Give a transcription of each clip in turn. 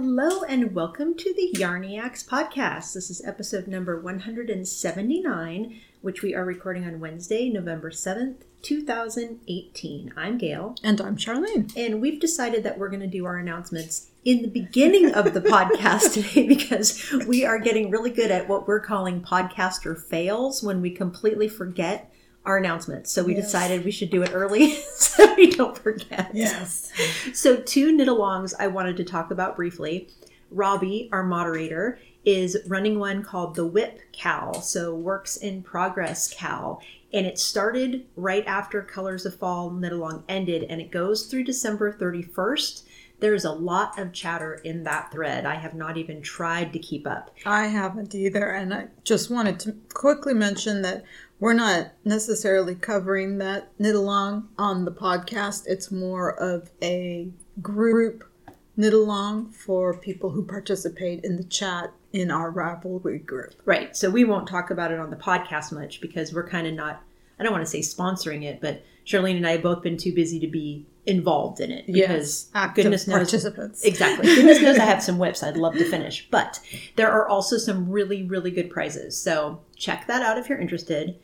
Hello and welcome to the Yarniacs podcast. This is episode number 179, which we are recording on Wednesday, November 7th, 2018. I'm Gail. And I'm Sharlene. And we've decided that we're going to do our announcements in the beginning of the podcast today because we are getting really good at what we're calling podcaster fails when we completely forget our announcements. So we Yes. decided we should do it early so we don't forget. Yes. So, two knit alongs I wanted to talk about briefly. Robbie, our moderator, is running one called the WIP KAL, so Works in Progress KAL. And it started right after Colors of Fall Knit Along ended, and it goes through December 31st. There's a lot of chatter in that thread. I have not even tried to keep up. I haven't either. And I just wanted to quickly mention that we're not necessarily covering that knit along on the podcast. It's more of a group knit along for people who participate in the chat in our Ravelry group. Right. So we won't talk about it on the podcast much because we're kind of not, I don't want to say sponsoring it, but Sharlene and I have both been too busy to be involved in it because active goodness knows. participants. Exactly. Goodness knows I have some WIPs I'd love to finish. But there are also some really, really good prizes. So check that out if you're interested.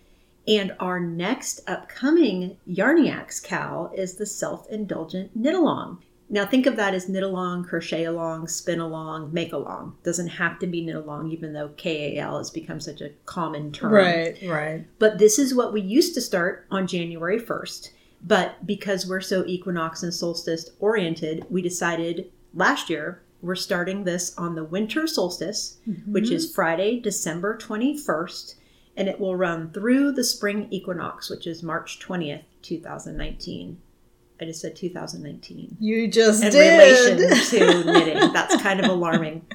And our next upcoming Yarniacs KAL is the self indulgent knit along. Now think of that as knit along, crochet along, spin along, make along. Doesn't have to be knit along, even though KAL has become such a common term. Right, right. But this is what we used to start on January 1st. But because we're so equinox and solstice oriented, we decided last year we're starting this on the winter solstice, which mm-hmm. is Friday, December 21st, and it will run through the spring equinox, which is March 20th, 2019. I just said 2019 You just in did. relation to knitting. That's kind of alarming.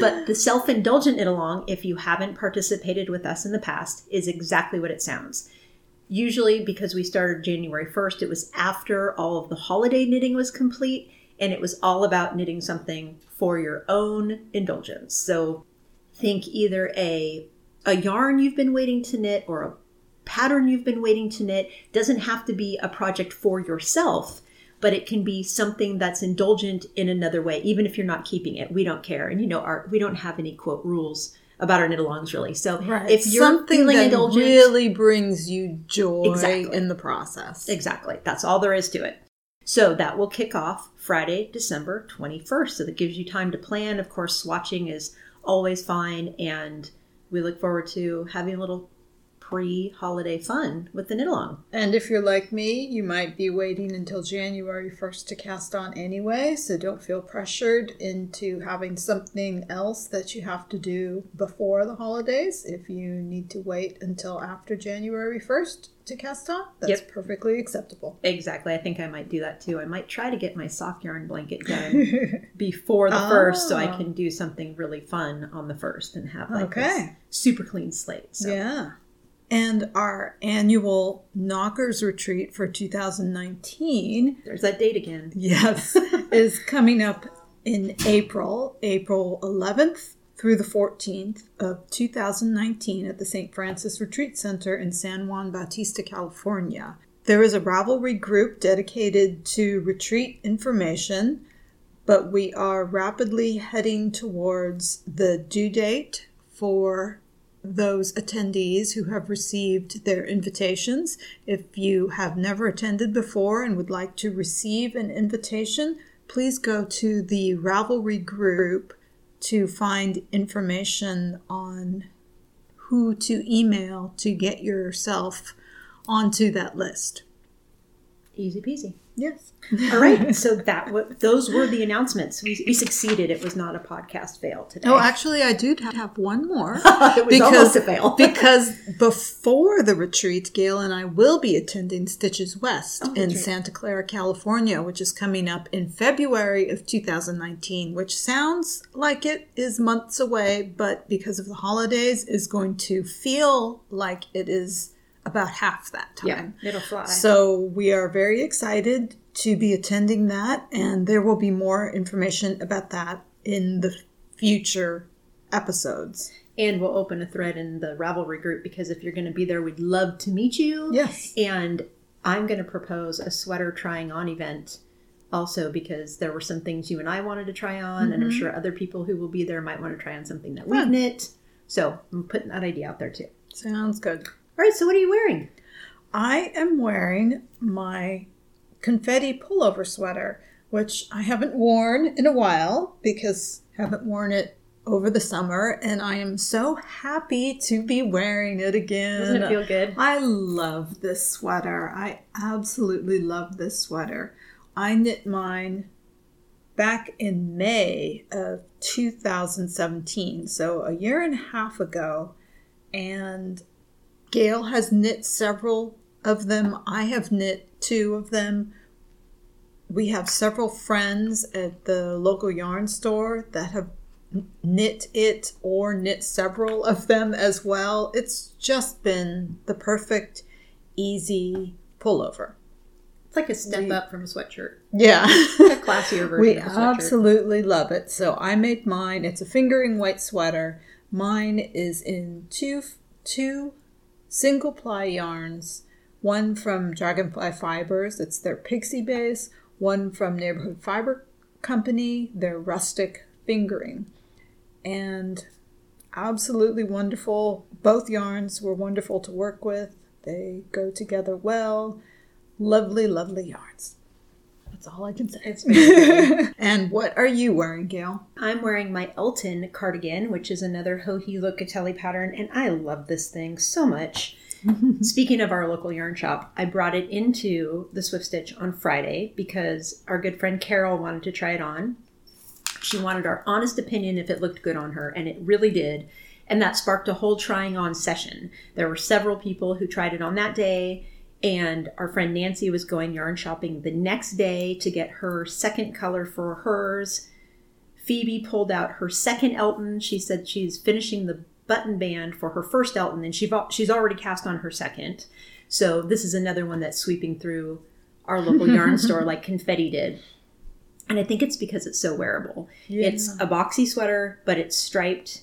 But the self indulgent knit along, if you haven't participated with us in the past, is exactly what it sounds. Usually, because we started January 1st, it was after all of the holiday knitting was complete, and it was all about knitting something for your own indulgence. So, think either a a yarn you've been waiting to knit or a pattern you've been waiting to knit doesn't have to be a project for yourself but it can be something that's indulgent in another way even if you're not keeping it we don't care and you know our we don't have any quote rules about our knit alongs really so Right. if you're Something feeling that indulgent really brings you joy Exactly. in the process. Exactly. That's all there is to it. So that will kick off Friday, December 21st. So that gives you time to plan. Of course, swatching is always fine. And we look forward to having a little pre holiday fun with the knit along. And if you're like me, you might be waiting until January 1st to cast on anyway, so don't feel pressured into having something else that you have to do before the holidays. If you need to wait until after January 1st to cast on, that's Yep. perfectly acceptable. Exactly. I think I might do that too. I might try to get my soft yarn blanket done before the first so I Ah. can do something really fun on the first and have like this Okay. super clean slate. So Yeah. And our annual Knockers retreat for 2019 there's that date again. Yes, is coming up in April, April 11th through the 14th of 2019 at the St. Francis Retreat Center in San Juan Bautista, California. There is a Ravelry group dedicated to retreat information, but we are rapidly heading towards the due date for those attendees who have received their invitations. If you have never attended before and would like to receive an invitation, please go to the Ravelry group to find information on who to email to get yourself onto that list. Easy peasy. Yes. All right, so that w- those were the announcements. We, we succeeded. It was not a podcast fail today. Oh, actually, I do have one more. it was almost a fail. because before the retreat, Gail and I will be attending Stitches West oh, in right. Santa Clara, California, which is coming up in February of 2019, which sounds like it is months away, but because of the holidays, is going to feel like it is about half that time. yeah, it'll fly. So we are very excited to be attending that, and there will be more information about that in the future episodes. and we'll open a thread in the Ravelry group because if you're going to be there, we'd love to meet you. Yes. And I'm going to propose a sweater trying on event also because there were some things you and I wanted to try on, and I'm Mhm. sure other people who will be there might want to try on something that we've knit. So I'm putting that idea out there too. Sounds good. All right, so what are you wearing? I am wearing my confetti pullover sweater, which I haven't worn in a while because I haven't worn it over the summer, and I am so happy to be wearing it again. Doesn't it feel good? I love this sweater. I absolutely love this sweater. I knit mine back in May of 2017, so a year and a half ago, and Gail has knit several of them. I have knit two of them. We have several friends at the local yarn store that have knit it or knit several of them as well. It's just been the perfect, easy pullover. It's like a step We- up from a sweatshirt, Yeah. a classier version we of a sweatshirt. absolutely love it. So I made mine. It's a fingering white sweater. Mine is in two two single ply yarns. One from Dragonfly Fibers, it's their pixie base. One from Neighborhood Fiber Company, their rustic fingering. And absolutely wonderful. Both yarns were wonderful to work with. They go together well. Lovely, lovely yarns. That's all I can say. It's and what are you wearing, Gail? I'm wearing my Elton cardigan, which is another Joji Locatelli pattern, and I love this thing so much. Speaking of our local yarn shop, I brought it into the Swift Stitch on Friday because our good friend Carol wanted to try it on. She wanted our honest opinion if it looked good on her, and it really did. And that sparked a whole trying on session. There were several people who tried it on that day, and our friend Nancy was going yarn shopping the next day to get her second color for hers. Phoebe pulled out her second Elton. She said she's finishing the button band for her first Elton, and she she's already cast on her second. So this is another one that's sweeping through our local yarn store like confetti did. And I think it's because it's so wearable. It's a boxy sweater, but it's striped.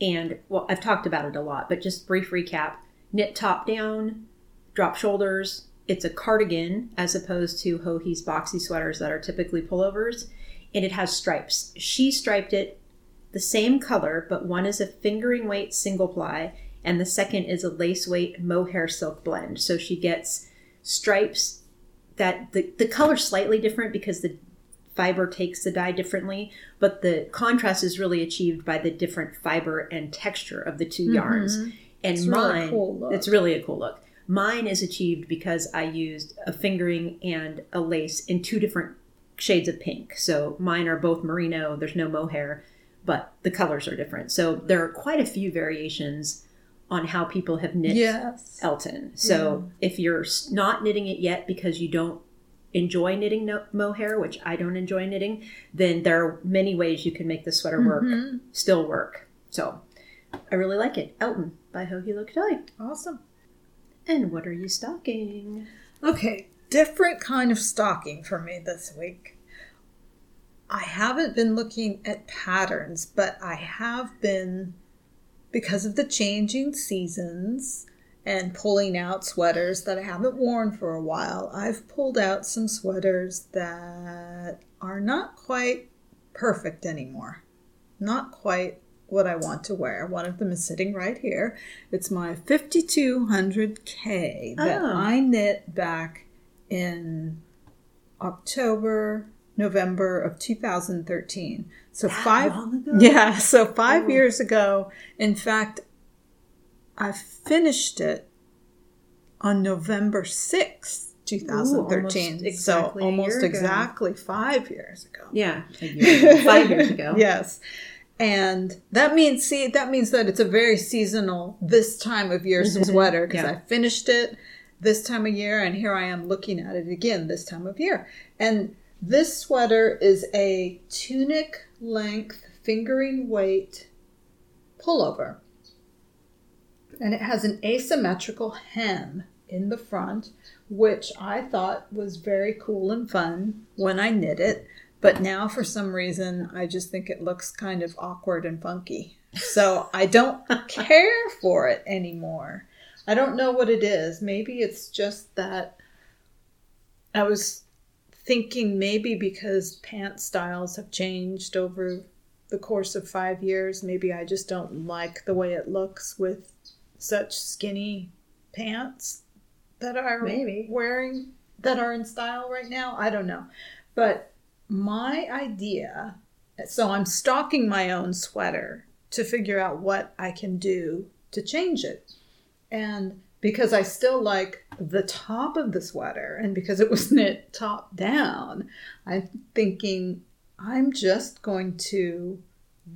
And well, I've talked about it a lot, but just brief recap knit top down, drop shoulders. It's a cardigan as opposed to Joji's boxy sweaters that are typically pullovers. And it has stripes. She striped it the same color, but one is a fingering weight single ply, and the second is a lace weight mohair silk blend. So she gets stripes that the, the color's slightly different because the fiber takes the dye differently, but the contrast is really achieved by the different fiber and texture of the 2 yarns. Mm-hmm. And It's really mine, cool look. it's really a cool look. Mine is achieved because I used a fingering and a lace in two different shades of pink. So mine are both merino. There's no mohair, but the colors are different. So there are quite a few variations on how people have knit Yes. Elton. So if you're not knitting it yet because you don't enjoy knitting no- mohair, which I don't enjoy knitting, then there are many ways you can make the sweater work, Mhm. still work. So I really like it. Elton by Joji Locatelli. Awesome. And what are you stalking? Okay, different kind of stalking for me this week. I haven't been looking at patterns, but I have been, because of the changing seasons and pulling out sweaters that I haven't worn for a while, I've pulled out some sweaters that are not quite perfect anymore. Not quite what I want to wear. One of them is sitting right here. It's my 5200K that Oh. I knit back in October, November of 2013. So That five? Yeah, so 5 Oh. years ago. In fact, I finished it on November 6th, 2013. almost exactly so almost exactly 5 years ago. Yeah, year ago, five years ago. Yes. And that means, see, that means that it's a very seasonal this time of year Mhm. sweater because Yeah. I finished it this time of year and here I am looking at it again this time of year. And this sweater is a tunic length fingering weight pullover. And it has an asymmetrical hem in the front, which I thought was very cool and fun when I knit it. But now, for some reason, I just think it looks kind of awkward and funky. So I don't care for it anymore. I don't know what it is. Maybe it's just that I was thinking maybe because pant styles have changed over the course of five years, maybe I just don't like the way it looks with such skinny pants that are Maybe. wearing that are in style right now. I don't know. But my idea so I'm stalking my own sweater to figure out what I can do to change it. And because I still like the top of the sweater and because it was knit top down, I'm thinking I'm just going to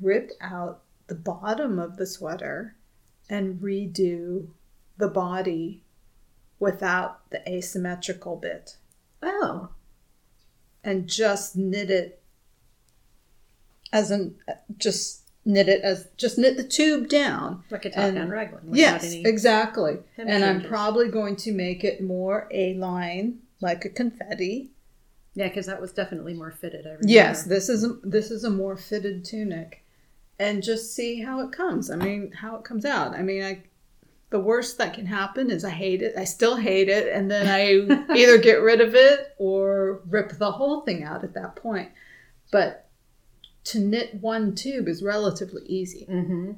rip out the bottom of the sweater and redo the body without the asymmetrical bit Oh, and just knit it as an just knit it as just knit the tube down like a top down raglan. yes exactly and i'm probably going to make it more a line like a confetti Yeah, because that was definitely more fitted. I remember. yes this is a, this is a more fitted tunic and just see how it comes i mean how it comes out i mean i the worst that can happen is i hate it i still hate it and then i either get rid of it or rip the whole thing out at that point but to knit one tube is relatively easy Mm-hmm.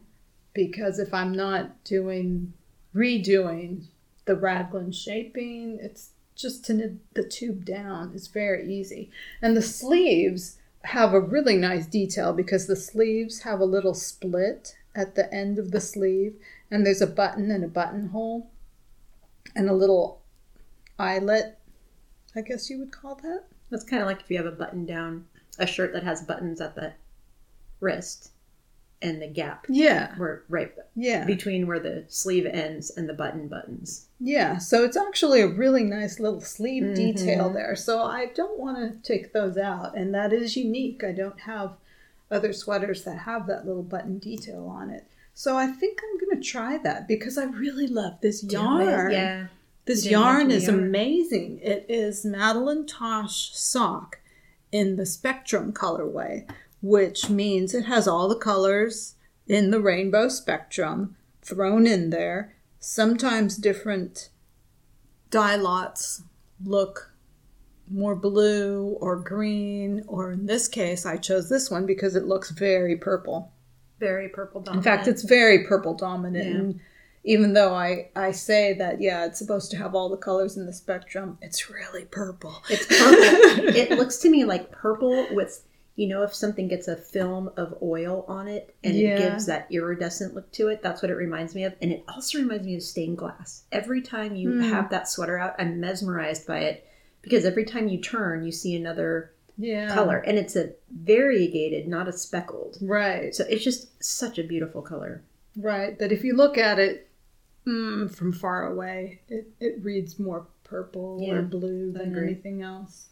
because if I'm not doing redoing the raglan shaping, it's just to knit the tube down. It's very easy. And the sleeves have a really nice detail because the sleeves have a little split at the end of the sleeve and there's a button and a buttonhole and a little eyelet, I guess you would call that. That's kind of like if you have a button down, a shirt that has buttons at the wrist and the gap Yeah. where right Yeah. between where the sleeve ends and the button buttons. Yeah, so it's actually a really nice little sleeve Mhm. detail there. So I don't want to take those out, and that is unique. I don't have other sweaters that have that little button detail on it. So I think I'm going to try that because I really love this yarn. Yeah. This yarn is yarn. amazing. It is Madeline Tosh sock in the Spectrum colorway, which means it has all the colors in the rainbow spectrum thrown in there. Sometimes different dye lots look more blue or green, or in this case, I chose this one because it looks very purple. Very purple dominant. In fact, it's very purple dominant. Yeah. And even though I, I say that, yeah, it's supposed to have all the colors in the spectrum, it's really purple. It's purple. it looks to me like purple with, you know, if something gets a film of oil on it and Yeah. it gives that iridescent look to it, that's what it reminds me of. And it also reminds me of stained glass. Every time you Hmm. have that sweater out, I'm mesmerized by it because every time you turn, you see another Yeah. color. And it's a variegated, not a speckled. Right, So it's just such a beautiful color. right. But if you look at it mm, from far away, it, it reads more purple Yeah, or blue than anything else.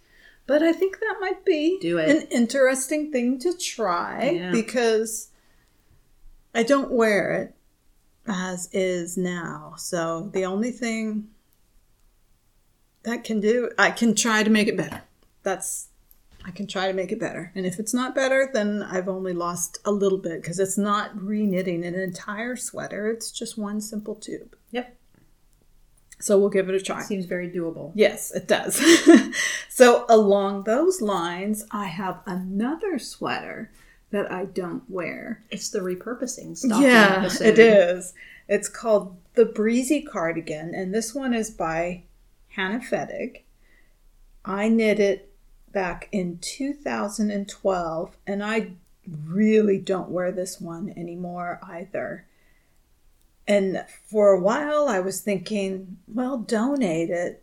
But I think that might be Do it. an interesting thing to try Yeah. because I don't wear it as is now. So the only thing that can do, I can try to make it better. That's, I can try to make it better. And if it's not better, then I've only lost a little bit because it's not re knitting an entire sweater, it's just one simple tube. Yep. So we'll give it a try. Seems very doable. Yes, it does. so, along those lines, I have another sweater that I don't wear. It's the repurposing stalking yeah, episode. it is. It's called the Breezy Cardigan, and this one is by Hannah Fettig. I knit it back in 2012, and I really don't wear this one anymore either. And for a while, I was thinking, well, donate it.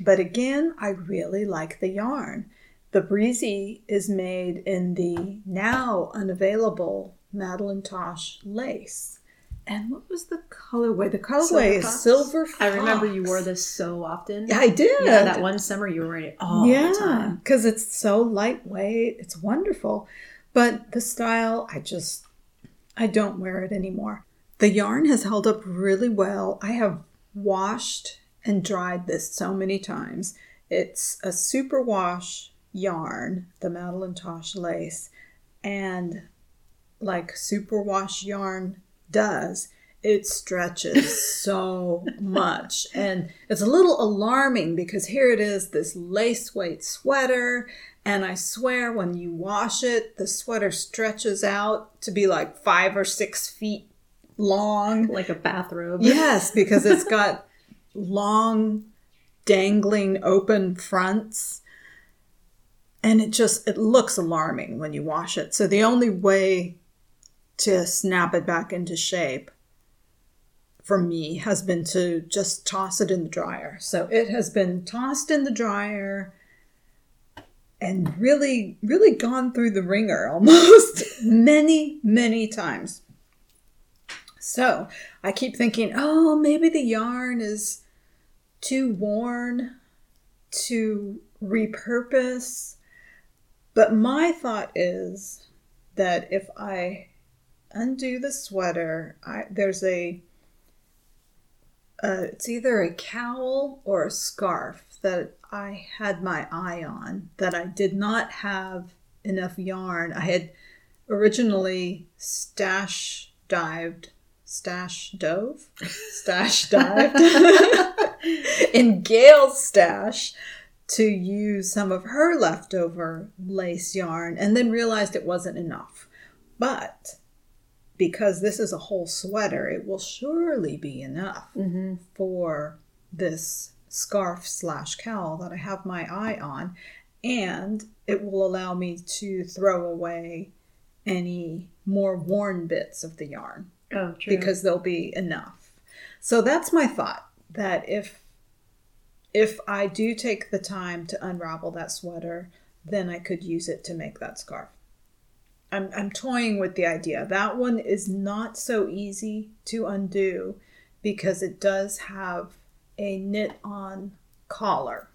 But again, I really like the yarn. The Breezy is made in the now unavailable Madeline Tosh lace. And what was the colorway? The colorway Silver is Fox? silver. I remember you wore this so often. Yeah, I did. Yeah, that one summer you were wearing it all the time. because it's so lightweight. It's wonderful, but the style, I just, I don't wear it anymore. The yarn has held up really well. I have washed and dried this so many times. It's a super wash yarn, the Madeline Tosh lace, and like super wash yarn does, it stretches so much. And it's a little alarming because here it is this lace weight sweater. And I swear when you wash it, the sweater stretches out to be like five or six feet long. Like a bathrobe. Yes, because it's got long, dangling, open fronts. And it just it looks alarming when you wash it. So the only way to snap it back into shape for me has been to just toss it in the dryer. So it has been tossed in the dryer and really, really gone through the ringer almost many, many times. So I keep thinking, oh, maybe the yarn is too worn to repurpose. But my thought is that if I undo the sweater, I, there's a uh, it's either a cowl or a scarf that I had my eye on that I did not have enough yarn. I had originally stash dived, stash dove, stash dived in Gail's stash to use some of her leftover lace yarn and then realized it wasn't enough. But because this is a whole sweater, it will surely be enough Mm-hmm. for this scarf slash cowl that I have my eye on, and it will allow me to throw away any more worn bits of the yarn Oh, true. because there'll be enough. So that's my thought that if if I do take the time to unravel that sweater, then I could use it to make that scarf. I'm, I'm toying with the idea. That one is not so easy to undo because it does have a knit on collar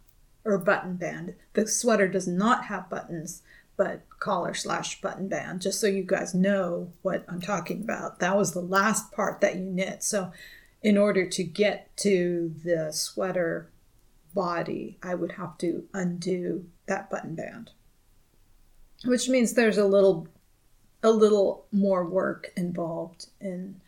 or button band. The sweater does not have buttons, but collar slash button band, just so you guys know what I'm talking about. That was the last part that you knit. So, in order to get to the sweater body, I would have to undo that button band, which means there's a little a little more work involved in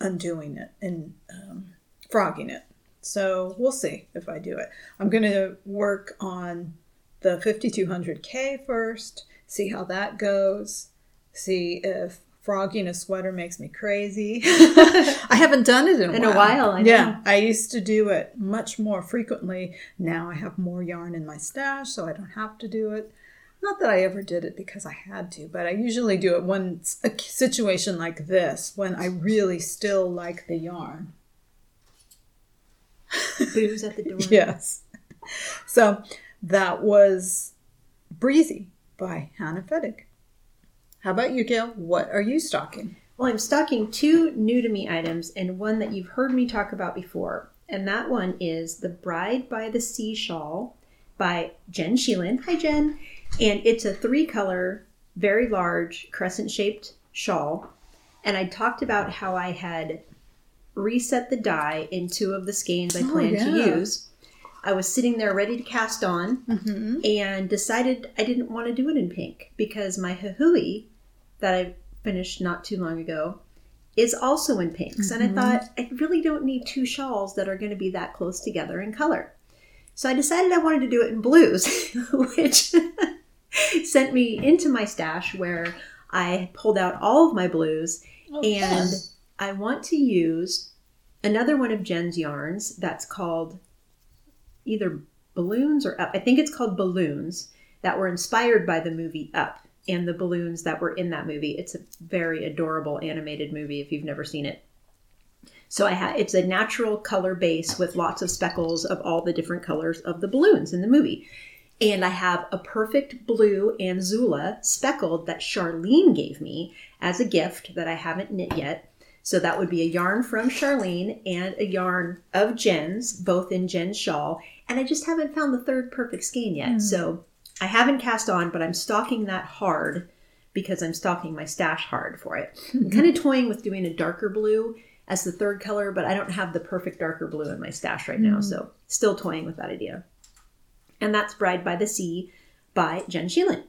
undoing it and um, frogging it. So we'll see if I do it. I'm going to work on the 5200K first, see how that goes, see if frogging a sweater makes me crazy. I haven't done it in a In while. a while, I yeah, know. I used to do it much more frequently. Now I have more yarn in my stash, so I don't have to do it. Not that I ever did it because I had to, but I usually do it when a situation like this, when I really still like the yarn. Booze at the door. Yes. So that was Breezy by Hannah Fettig. How about you, Gail? What are you stalking? Well, I'm stalking two new to me items and one that you've heard me talk about before. And that one is the Bride by the Sea shawl by Jen Sheelan. Hi, Jen. And it's a three color, very large, crescent shaped shawl. And I talked about how I had reset the dye in two of the skeins I Oh, planned to use. I was sitting there ready to cast on Mm-hmm. and decided I didn't want to do it in pink because my Hahui that I finished not too long ago is also in pinks. And I thought, I really don't need two shawls that are going to be that close together in color. So I decided I wanted to do it in blues, which sent me into my stash where I pulled out all of my blues oh, and I want to use another one of Jen's yarns that's called either balloons or up. I think it's called balloons that were inspired by the movie Up and the balloons that were in that movie. It's a very adorable animated movie if you've never seen it. So I had it's a natural color base with lots of speckles of all the different colors of the balloons in the movie. And I have a perfect blue Anzula speckled that Sharlene gave me as a gift that I haven't knit yet. So that would be a yarn from Sharlene and a yarn of Jen's, both in Jen's shawl. And I just haven't found the third perfect skein yet. Hmm. So I haven't cast on, but I'm stalking that hard because I'm stalking my stash hard for it. I'm kind of toying with doing a darker blue as the third color, but I don't have the perfect darker blue in my stash right now. Hmm. So still toying with that idea. And that's Bride by the Sea by Jen Sheelan.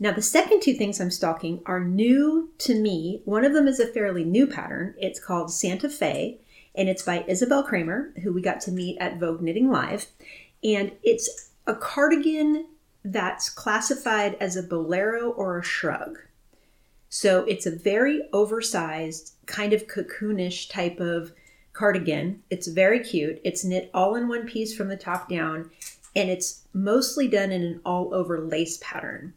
Now, the second two things I'm stalking are new to me. One of them is a fairly new pattern. It's called Santa Fe, and it's by Isabell Kraemer, who we got to meet at Vogue Knitting Live. And it's a cardigan that's classified as a bolero or a shrug. So it's a very oversized, kind of cocoonish type of cardigan. It's very cute. It's knit all in one piece from the top down, and it's mostly done in an all over lace pattern.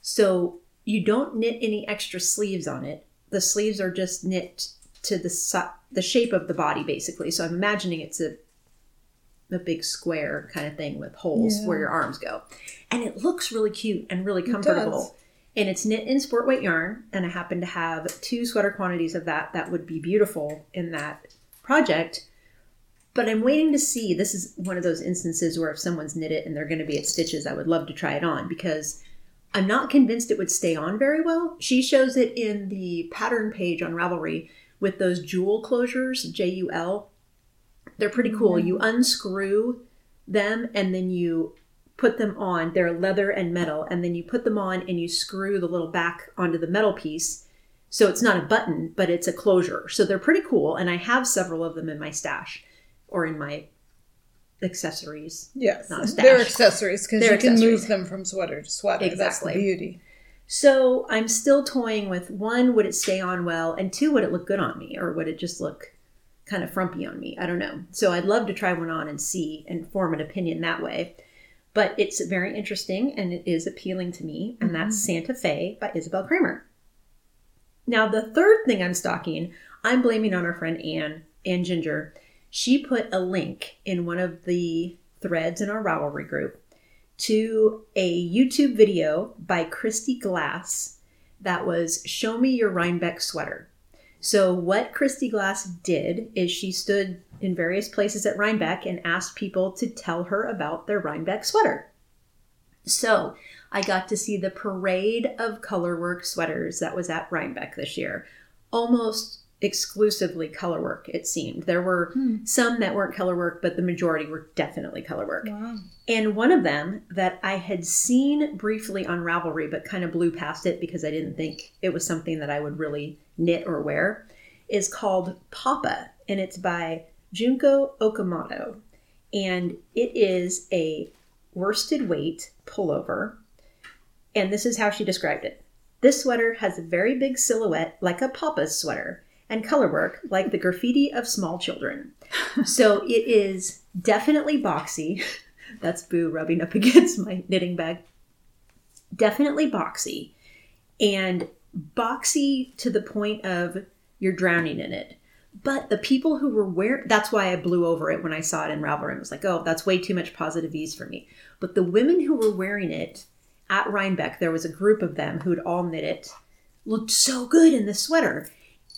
So you don't knit any extra sleeves on it. The sleeves are just knit to the the shape of the body basically. So I'm imagining it's a a big square kind of thing with holes yeah. where your arms go. And it looks really cute and really comfortable. It and it's knit in sport weight yarn and I happen to have two sweater quantities of that that would be beautiful in that project. But I'm waiting to see. This is one of those instances where if someone's knit it and they're going to be at stitches, I would love to try it on because I'm not convinced it would stay on very well. She shows it in the pattern page on Ravelry with those jewel closures, J U L. They're pretty cool. Mm-hmm. You unscrew them and then you put them on. They're leather and metal, and then you put them on and you screw the little back onto the metal piece. So it's not a button, but it's a closure. So they're pretty cool, and I have several of them in my stash or in my accessories. Yes, they're accessories because you can move them from sweater to sweater. Exactly. That's the beauty. So I'm still toying with one, would it stay on well, and two, would it look good on me, or would it just look kind of frumpy on me? I don't know. So I'd love to try one on and see and form an opinion that way. But it's very interesting and it is appealing to me, and mm-hmm. that's Santa Fe by Isabell Kraemer. Now, the third thing I'm stalking, I'm blaming on our friend Anne, Anne Ginger she put a link in one of the threads in our Ravelry group to a YouTube video by Kristy Glass that was Show Me Your Rhinebeck Sweater. So, what Kristy Glass did is she stood in various places at Rhinebeck and asked people to tell her about their Rhinebeck sweater. So, I got to see the parade of colorwork sweaters that was at Rhinebeck this year. Almost exclusively color work it seemed. There were hmm. some that weren't color work but the majority were definitely color work. Wow. and one of them that i had seen briefly on ravelry but kind of blew past it because i didn't think it was something that i would really knit or wear is called papa and it's by junko okamoto. And it is a worsted weight pullover and this is how she described it. This sweater has a very big silhouette like a papa's sweater and color work like the graffiti of small children. so it is definitely boxy. That's Boo rubbing up against my knitting bag. Definitely boxy. And boxy to the point of you're drowning in it. But the people who were wearing that's why I blew over it when I saw it in Ravelry and was like, oh, that's way too much positive ease for me. But the women who were wearing it at Rhinebeck, there was a group of them who'd all knit it, looked so good in the sweater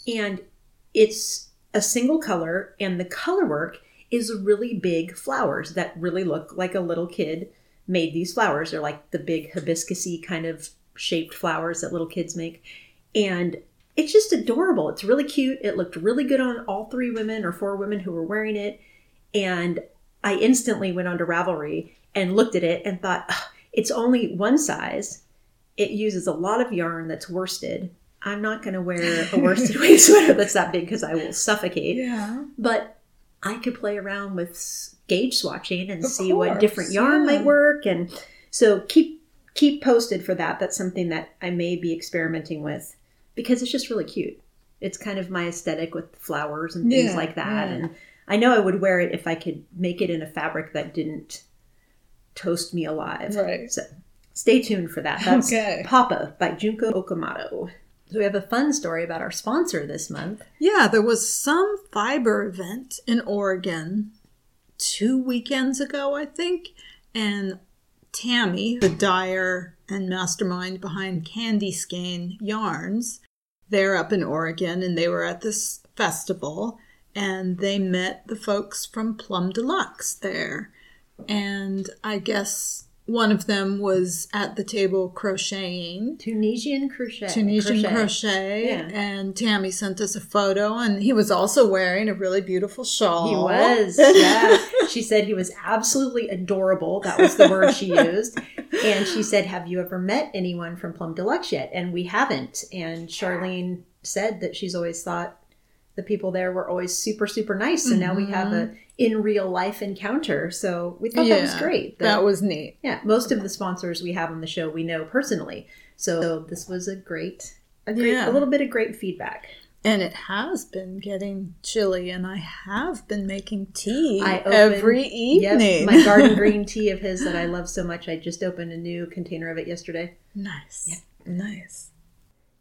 and it's a single color and the color work is really big flowers that really look like a little kid made these flowers. They're like the big hibiscusy kind of shaped flowers that little kids make. And it's just adorable. It's really cute. It looked really good on all three women or four women who were wearing it. And i instantly went onto ravelry and looked at it and thought it's only one size. It uses a lot of yarn that's worsted I'm not going to wear a worsted weight sweater that's that big because I will suffocate. Yeah. But I could play around with gauge swatching and of see course, what different yarn yeah. might work. And so keep keep posted for that. That's something that I may be experimenting with because it's just really cute. It's kind of my aesthetic with flowers and things yeah, like that. Yeah. And I know I would wear it if I could make it in a fabric that didn't toast me alive. Right. So stay tuned for that. That's okay. Papa by Junko Okamoto. So we have a fun story about our sponsor this month. Yeah, there was some fiber event in Oregon two weekends ago, I think, and Tammy, the dyer and mastermind behind Candy Skein Yarns, they're up in Oregon and they were at this festival and they met the folks from Plum Deluxe there. And I guess one of them was at the table crocheting. Tunisian crochet. Tunisian crochet, Yeah. and Tammy sent us a photo, and he was also wearing a really beautiful shawl. He was, yeah. she said he was absolutely adorable. That was the word she used. And she said, Have you ever met anyone from Plum Deluxe yet? And we haven't. And Sharlene said that she's always thought the people there were always super, super nice. And now we have a mm-hmm. In real life encounter. So we thought that was great. That was neat. yeah, most of the sponsors we have on the show we know personally. So this was a great, a great, Yeah. a little bit of great feedback. And it has been getting chilly, and I have been making tea I opened- every Yep, evening. my garden green tea of his that I love so much. I just opened a new container of it yesterday. nice, nice.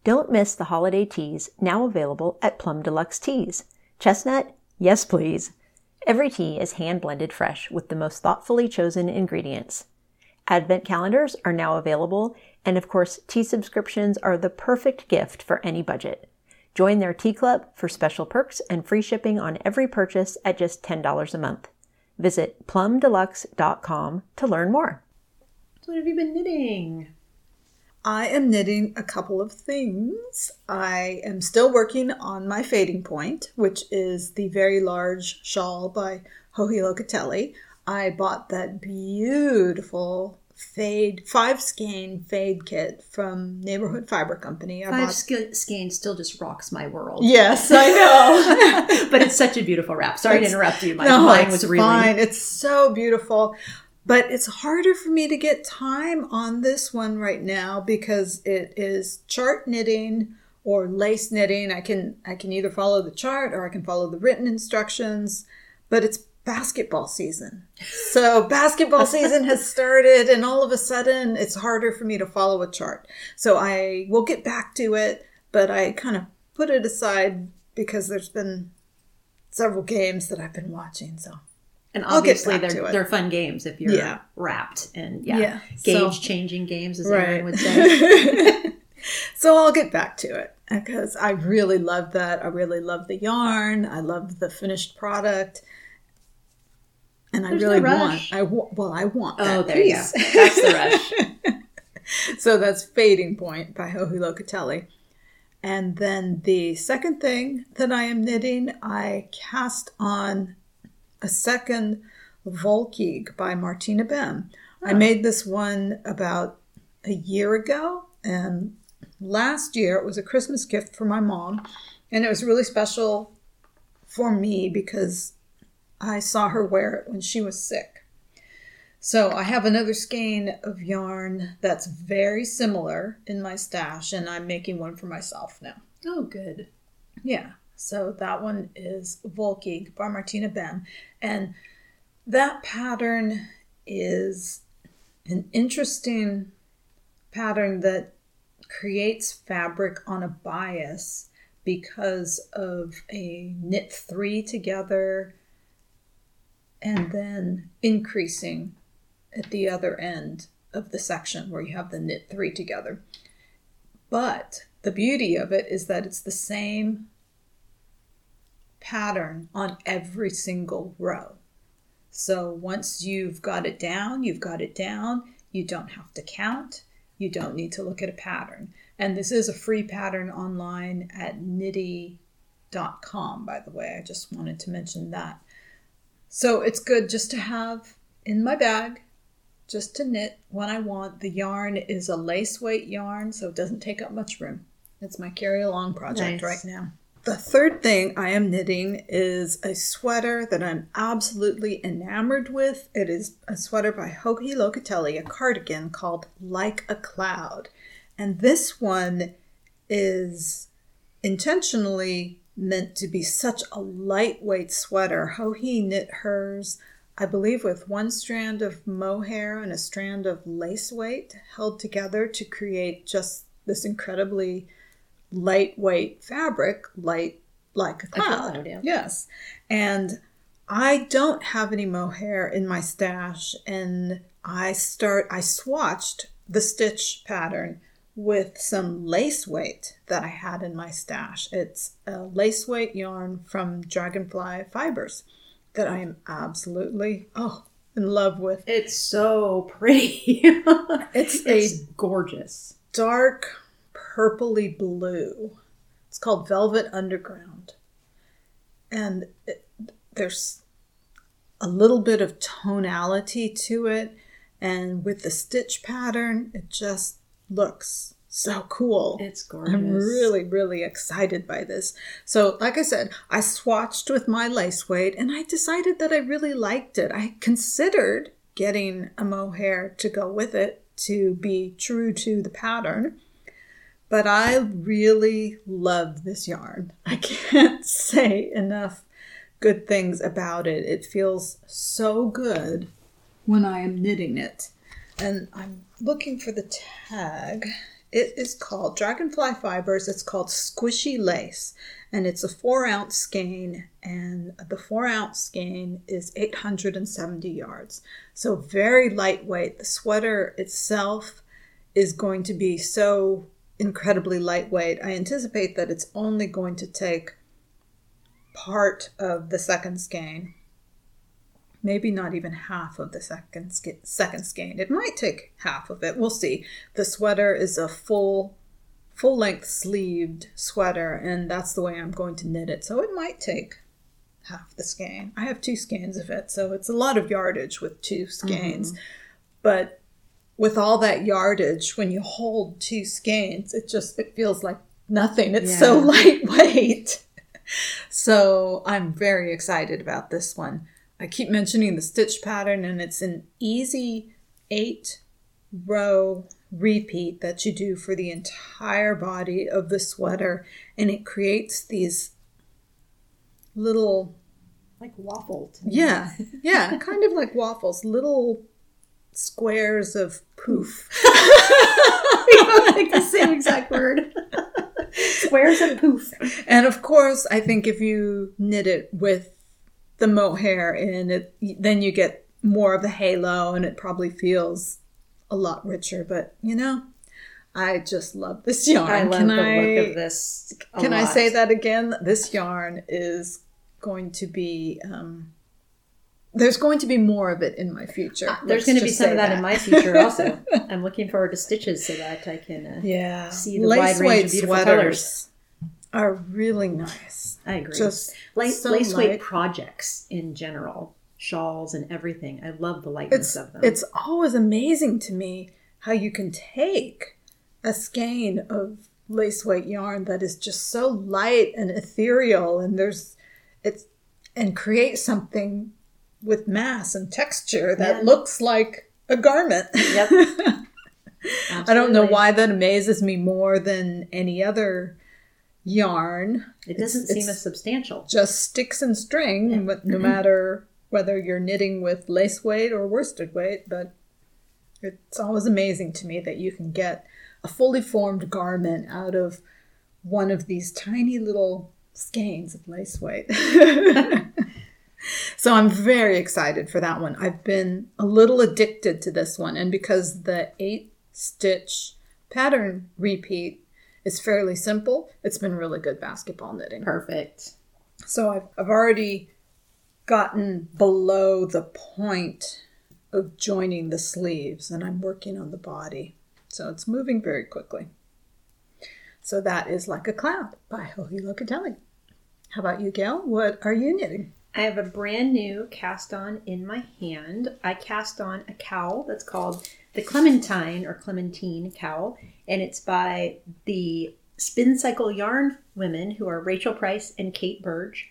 Don't miss the holiday teas now available at Plum Deluxe Teas. Chestnut? Yes, please. Every tea is hand blended fresh with the most thoughtfully chosen ingredients. Advent calendars are now available, and of course, tea subscriptions are the perfect gift for any budget. Join their tea club for special perks and free shipping on every purchase at just $10 a month. Visit plumdeluxe.com to learn more. So, what have you been knitting? I am knitting a couple of things. I am still working on my fading point, which is the very large shawl by Joji Locatelli. I bought that beautiful fade five skein fade kit from Neighborhood Fiber Company. I Five bought sk- skein still just rocks my world. Yes, I know. but it's such a beautiful wrap. Sorry to interrupt you. My no, mind it's was reeling. fine. It's so beautiful. But it's harder for me to get time on this one right now because it is chart knitting or lace knitting. I can I can either follow the chart or I can follow the written instructions, but it's basketball season. So basketball season has started and all of a sudden it's harder for me to follow a chart. So I will get back to it, but I kind of put it aside because there's been several games that I've been watching. So And obviously, they're they're fun games if you're Yeah. wrapped and yeah, Yeah, gauge so- changing games, as right. would say. so I'll get back to it because I really love that. I really love the yarn. I love the finished product. And I really no want. I wa- well, I want oh, that there you go. That's the rush. so that's Fading Point by Joji Locatelli. And then the second thing that I am knitting, I cast on a second Volkig by Martina Behm. I made this one about a year ago, and last year it was a Christmas gift for my mom, and it was really special for me because I saw her wear it when she was sick. So I have another skein of yarn that's very similar in my stash, and I'm making one for myself now. Oh, good. Yeah. So that one is Volkig by Martina Behm. And that pattern is an interesting pattern that creates fabric on a bias because of a knit three together and then increasing at the other end of the section where you have the knit three together. But the beauty of it is that it's the same pattern on every single row. So once you've got it down, you've got it down. You don't have to count. You don't need to look at a pattern. And this is a free pattern online at knitty.com, by the way. I just wanted to mention that. So it's good just to have in my bag, just to knit when I want. The yarn is a lace weight yarn, so it doesn't take up much room. It's my carry along project Nice. right now. The third thing I am knitting is a sweater that I'm absolutely enamored with. It is a sweater by Joji Locatelli, a cardigan called Like a Cloud. And this one is intentionally meant to be such a lightweight sweater. Joji knit hers, I believe, with one strand of mohair and a strand of lace weight held together to create just this incredibly lightweight fabric, light like a cloud. cloud, yeah. Yes. And I don't have any mohair in my stash and I start I swatched the stitch pattern with some lace weight that I had in my stash. It's a lace weight yarn from Dragonfly Fibers that I am absolutely oh in love with. It's so pretty. It's, it's a gorgeous. dark purpley blue. It's called Velvet Underground. And it, there's a little bit of tonality to it. And with the stitch pattern, it just looks so cool. It's gorgeous. I'm really, really excited by this. So, like I said, I swatched with my lace weight and I decided that I really liked it. I considered getting a mohair to go with it to be true to the pattern. But I really love this yarn. I can't say enough good things about it. It feels so good when I am knitting it. And I'm looking for the tag. It is called Dragonfly Fibers. It's called Squishy Lace. And it's a four ounce skein. And the four ounce skein is 870 yards. So very lightweight. The sweater itself is going to be so incredibly lightweight. I anticipate that it's only going to take part of the second skein maybe not even half of the second sk- second skein. It might take half of it. We'll see. The sweater is a full full length sleeved sweater, and that's the way I'm going to knit it. So it might take half the skein. I have two skeins of it, so it's a lot of yardage with two skeins. Mm-hmm. But with all that yardage, when you hold two skeins, it just it feels like nothing. It's so lightweight. so I'm very excited about this one. I keep mentioning the stitch pattern, and it's an easy eight row repeat that you do for the entire body of the sweater, and it creates these little, like waffle. yeah, yeah, kind of like waffles, little squares of poof. like the same exact word. Squares of poof. And of course, I think if you knit it with the mohair in it, then you get more of the halo and it probably feels a lot richer. But you know, I just love this yarn. I love can the I, look of this. Can I say that again? This yarn is going to be. Um, there's going to be more of it in my future. Ah, There's going to be some of that, in my future also. I'm looking forward to stitches so that I can. Uh, yeah, see the wide range of beautiful sweaters are really nice. I agree. Just Lace, so lace weight projects in general, shawls and everything. I love the lightness it's of them. it's always amazing to me how you can take a skein of lace weight yarn that is just so light and ethereal and there's it's and create something with mass and texture that Yeah. looks like a garment. Yep. I don't know why that amazes me more than any other yarn. It doesn't It's- seem it's as substantial. just sticks and string, but no mm-hmm. matter whether you're knitting with lace weight or worsted weight. But it's always amazing to me that you can get a fully formed garment out of one of these tiny little skeins of lace weight. so I'm very excited for that one. I've been a little addicted to this one, and because the eight stitch pattern repeat is fairly simple, it's been really good basketball knitting. Perfect. So I've, I've already gotten below the point of joining the sleeves and I'm working on the body. So it's moving very quickly. So that is Like a Cloud by Joji Locatelli. How about you, Gail? What are you knitting? I have a brand new cast on in my hand. I cast on a cowl that's called the Clementine or Clementine cowl, and it's by the Spin Cycle Yarn women who are Rachel Price and Kate Burge.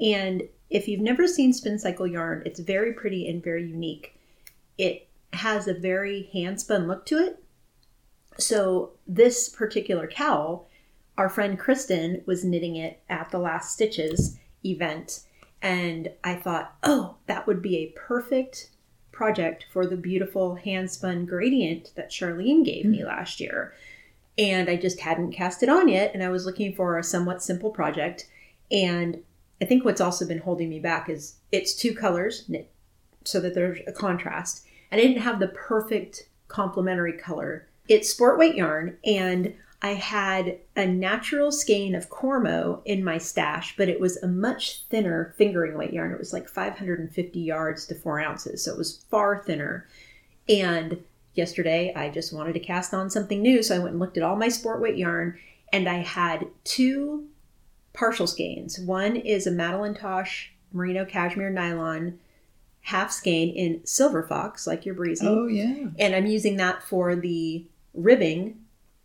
And if you've never seen Spin Cycle yarn, it's very pretty and very unique. It has a very hand spun look to it. So, this particular cowl, our friend Kristen was knitting it at the Last Stitches event. And I thought, oh, that would be a perfect project for the beautiful hand spun gradient that Sharlene gave me mm. last year. And I just hadn't cast it on yet. And I was looking for a somewhat simple project. And I think what's also been holding me back is it's two colors knit so that there's a contrast. And I didn't have the perfect complementary color. It's sport weight yarn, and I had a natural skein of Cormo in my stash, but it was a much thinner fingering weight yarn. It was like 550 yards to four ounces, so it was far thinner. And yesterday, I just wanted to cast on something new, so I went and looked at all my sport weight yarn, and I had two partial skeins. One is a Madeline Tosh merino cashmere nylon half skein in silver fox, like your breezy. Oh yeah. And I'm using that for the ribbing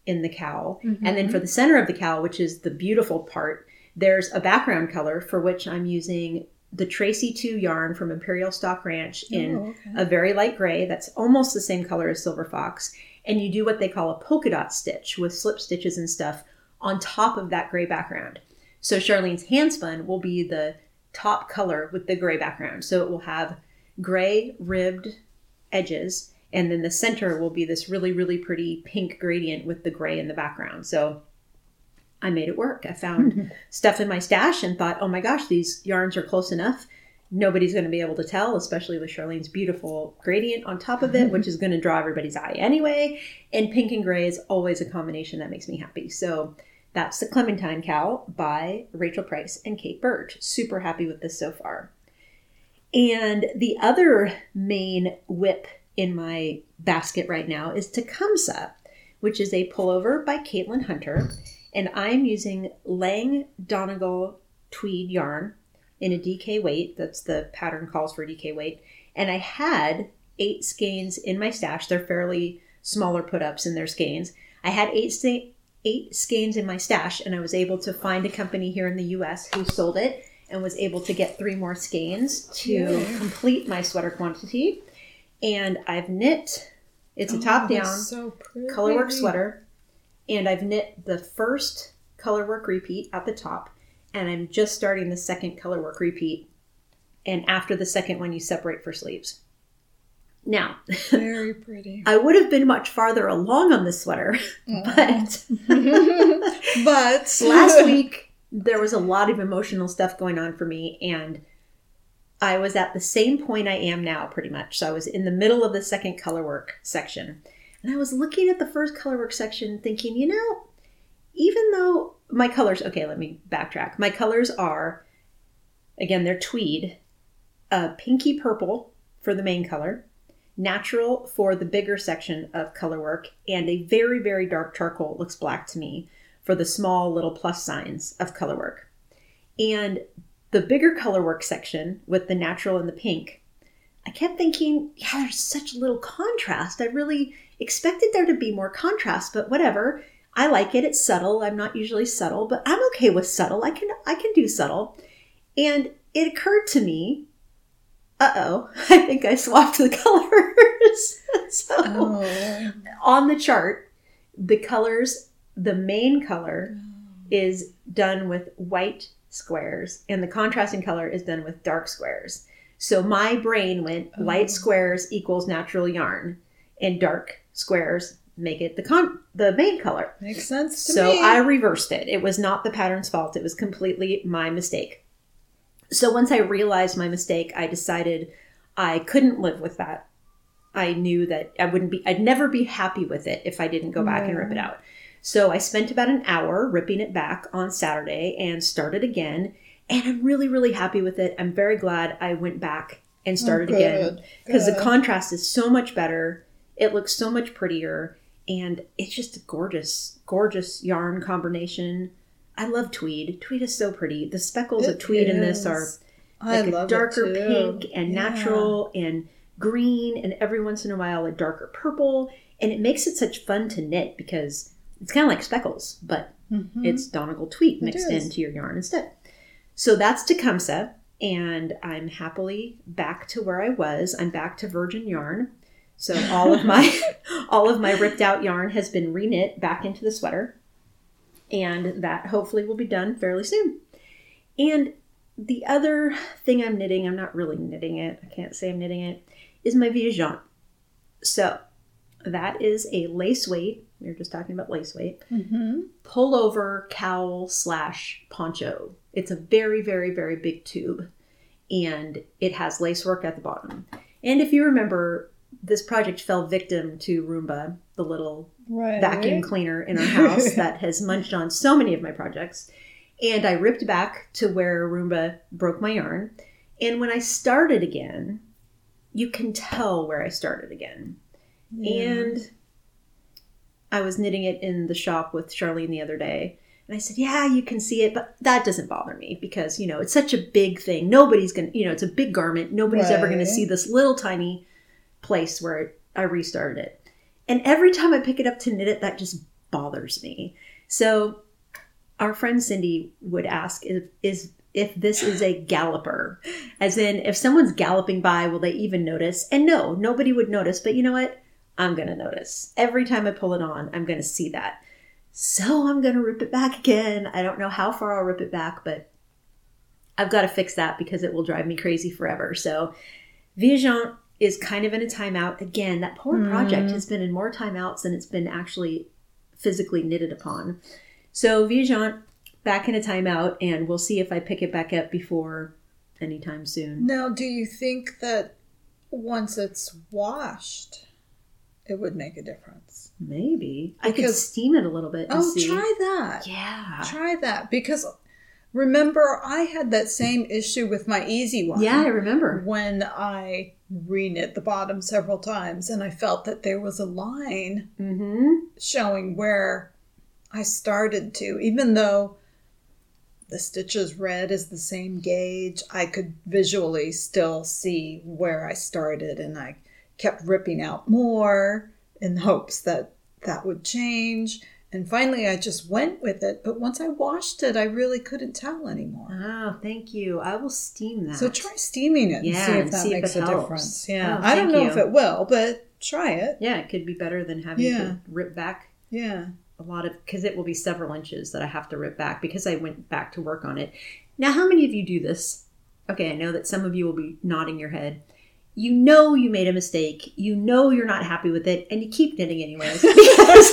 in the cowl. Mm-hmm. And then for the center of the cowl, which is the beautiful part, there's a background color for which I'm using the Tracie Too yarn from Imperial Stock Ranch in Oh, okay. a very light gray that's almost the same color as Silver Fox. And you do what they call a polka dot stitch with slip stitches and stuff on top of that gray background. So Sharlene's handspun will be the top color with the gray background. So it will have gray ribbed edges, and then the center will be this really, really pretty pink gradient with the gray in the background. So I made it work. I found mm-hmm. stuff in my stash and thought, oh my gosh, these yarns are close enough. Nobody's going to be able to tell, especially with Sharlene's beautiful gradient on top of it, mm-hmm. which is going to draw everybody's eye anyway. And pink and gray is always a combination that makes me happy. So that's the Clementine Cow by Rachel Price and Kate Burge. Super happy with this so far. And the other main WIP in my basket right now is Tecumseh, which is a pullover by Caitlin Hunter. And I'm using Lang Donegal tweed yarn in a DK weight. That's the pattern calls for DK weight. And I had eight skeins in my stash. They're fairly smaller put ups in their skeins. I had eight sta- eight skeins in my stash, and I was able to find a company here in the U.S. who sold it, and was able to get three more skeins to Yay. complete my sweater quantity. And I've knit. It's a Oh, top down that's so colorwork sweater and I've knit the first colorwork repeat at the top and I'm just starting the second colorwork repeat and after the second one you separate for sleeves. Now, Very pretty. I would have been much farther along on this sweater, mm. but but last week there was a lot of emotional stuff going on for me and I was at the same point I am now pretty much. So I was in the middle of the second colorwork section. And I was looking at the first colorwork section thinking, you know, even though my colors, okay, let me backtrack. My colors are again, they're tweed, uh, pinky purple for the main color, natural for the bigger section of colorwork, and a very, very dark charcoal looks black to me, for the small little plus signs of colorwork. And the bigger color work section with the natural and the pink, I kept thinking, yeah, there's such little contrast. I really expected there to be more contrast, but whatever. I like it. It's subtle. I'm not usually subtle, but I'm okay with subtle. I can I can do subtle. And it occurred to me, uh-oh, I think I swapped the colors. so oh, on the chart, the colors, the main color oh. is done with white squares, and the contrasting color is done with dark squares. So my brain went Oh. light squares equals natural yarn, and dark squares make it the con the main color. makes sense to So me. I reversed it. It was not the pattern's fault. It was completely my mistake. So once I realized my mistake, I decided I couldn't live with that. I knew that I wouldn't be I'd never be happy with it if I didn't go back and rip it out. So I spent about an hour ripping it back on Saturday and started again. And I'm really, really happy with it. I'm very glad I went back and started Oh, again because the contrast is so much better. It looks so much prettier, and it's just a gorgeous, gorgeous yarn combination. I love tweed. Tweed is so pretty. The speckles of It tweed in this are is. Like a darker pink and Yeah. natural and green, and every once in a while a darker purple. And it makes it such fun to knit because it's kind of like speckles, but Mhm. it's Donegal tweed mixed into your yarn instead. So that's Tecumseh, and I'm happily back to where I was. I'm back to virgin yarn. So all of my all of my ripped out yarn has been reknit back into the sweater, and that hopefully will be done fairly soon. And the other thing I'm knitting, I'm not really knitting it. I can't say I'm knitting it. Is my Viageant. So that is a lace weight. We were just talking about lace weight Mhm. pullover cowl slash poncho. It's a very, very, very big tube and it has lace work at the bottom. And if you remember this project fell victim to Roomba, the little Right. vacuum cleaner in our house that has munched on so many of my projects. And I ripped back to where Roomba broke my yarn. And when I started again, you can tell where I started again. And I was knitting it in the shop with Sharlene the other day. And I said, Yeah, you can see it, but that doesn't bother me because, you know, it's such a big thing. Nobody's going to, you know, it's a big garment. Nobody's ever going to see this little tiny place where I restarted it. And every time I pick it up to knit it, that just bothers me. So our friend Cindy would ask if is if this is a galloper. As in if someone's galloping by, will they even notice? And no, nobody would notice, but you know what? I'm gonna notice. Every time I pull it on, I'm gonna see that. So I'm gonna rip it back again. I don't know how far I'll rip it back, but I've got to fix that because it will drive me crazy forever. So Viagent is kind of in a timeout. Again, that poor hmm. project has been in more timeouts than it's been actually physically knitted upon. So Viagent back in a timeout, and we'll see if I pick it back up before anytime soon. Now, do you think that once it's washed, it would make a difference? Maybe I could steam it a little bit Oh, see. try that. Yeah, Try that because remember I had that same issue with my easy one. yeah, I remember. When I reknit the bottom several times and I felt that there was a line Mm-hmm. showing where I started to, even though the stitches red is the same gauge, I could visually still see where I started and I kept ripping out more in hopes that that would change. And finally, I just went with it. But once I washed it, I really couldn't tell anymore. Oh, thank you. I will steam that. So try steaming it and Yeah, see if and that see makes it a helps. difference. Oh, yeah. Oh, I don't know if it will, but try it. Yeah, it could be better than having Yeah. to rip back Yeah. a lot of because it will be several inches that I have to rip back because I went back to work on it. Now, how many of you do this? Okay, I know that some of you will be nodding your head. You know you made a mistake. You know you're not happy with it, and you keep knitting anyways because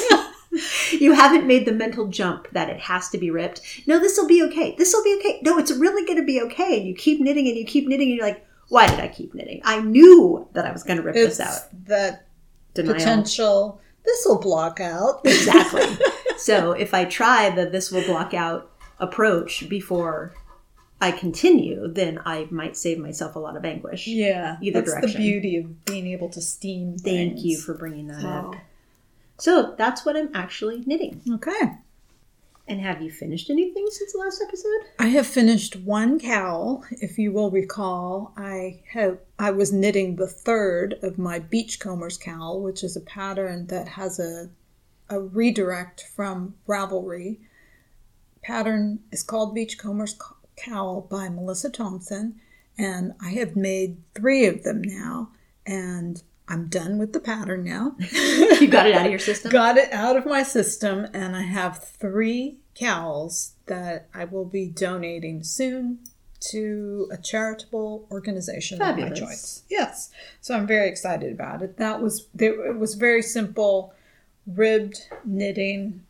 you haven't made the mental jump that it has to be ripped. No, this will be okay. This will be okay. No, it's really going to be okay. And you keep knitting and you keep knitting, and you're like, why did I keep knitting? I knew that I was going to rip It's this out. that Denial. potential. This will block out. Exactly. so if I try the this will block out approach before I continue, then I might save myself a lot of anguish. Yeah, Either that's direction. the beauty of being able to steam. Thank things. you for bringing that up. So that's what I'm actually knitting. Okay, And have you finished anything since the last episode? I have finished one cowl. If you will recall, I have I was knitting the third of my beachcombers cowl, which is a pattern that has a a redirect from Ravelry. Pattern is called Beachcombers Cowl by Melissa Thompson, and I have made three of them now, and I'm done with the pattern now. You got it out of your system? got it out of my system and i have three cowls that i will be donating soon to a charitable organization of my choice yes so i'm very excited about it that was it was very simple ribbed knitting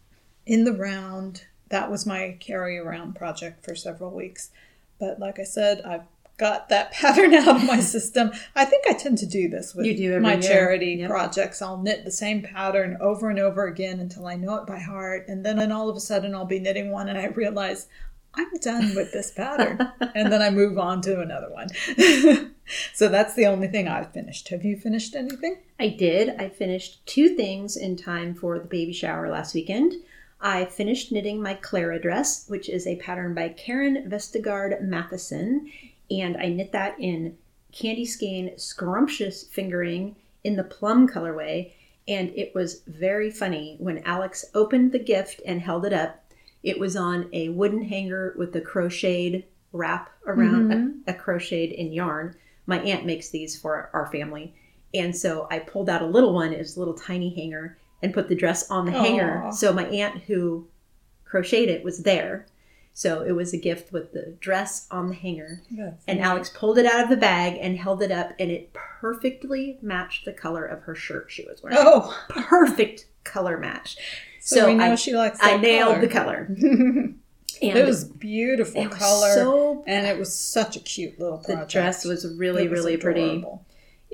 in the round that was my carry around project for several weeks but like i said i've got that pattern out of my system i think i tend to do this with do my year. charity Yep. projects i'll knit the same pattern over and over again until i know it by heart and then, then all of a sudden i'll be knitting one and i realize i'm done with this pattern and then i move on to another one so that's the only thing i've finished have you finished anything I did. I finished two things in time for the baby shower last weekend. I finished knitting my Clara dress, which is a pattern by Karen Vestigard Matheson, and I knit that in candy skein scrumptious fingering in the plum colorway. And it was very funny when Alex opened the gift and held it up. It was on a wooden hanger with a crocheted wrap around a, a crocheted in yarn. My aunt makes these for our family. And so I pulled out a little one, it was a little tiny hanger, and put the dress on the hanger. So my aunt who crocheted it was there. So it was a gift with the dress on the hanger. And Alex pulled it out of the bag and held it up, and it perfectly matched the color of her shirt she was wearing. oh Perfect color match. so, So, we know I, she likes I nailed color. the color. And it was beautiful it was color so and it was such a cute little project. the dress was really, was really pretty. adorable.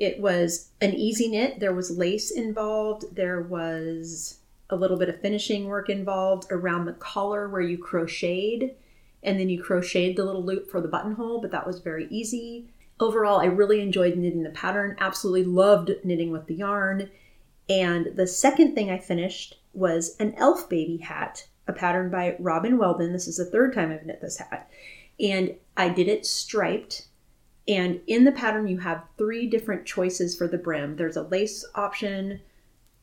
It was an easy knit. There was lace involved. There was a little bit of finishing work involved around the collar where you crocheted and then you crocheted the little loop for the buttonhole, but that was very easy. Overall, I really enjoyed knitting the pattern, absolutely loved knitting with the yarn. And the second thing I finished was an elf baby hat, a pattern by Robin Weldon. This is the third time I've knit this hat. And I did it striped. And in the pattern, you have three different choices for the brim there's a lace option,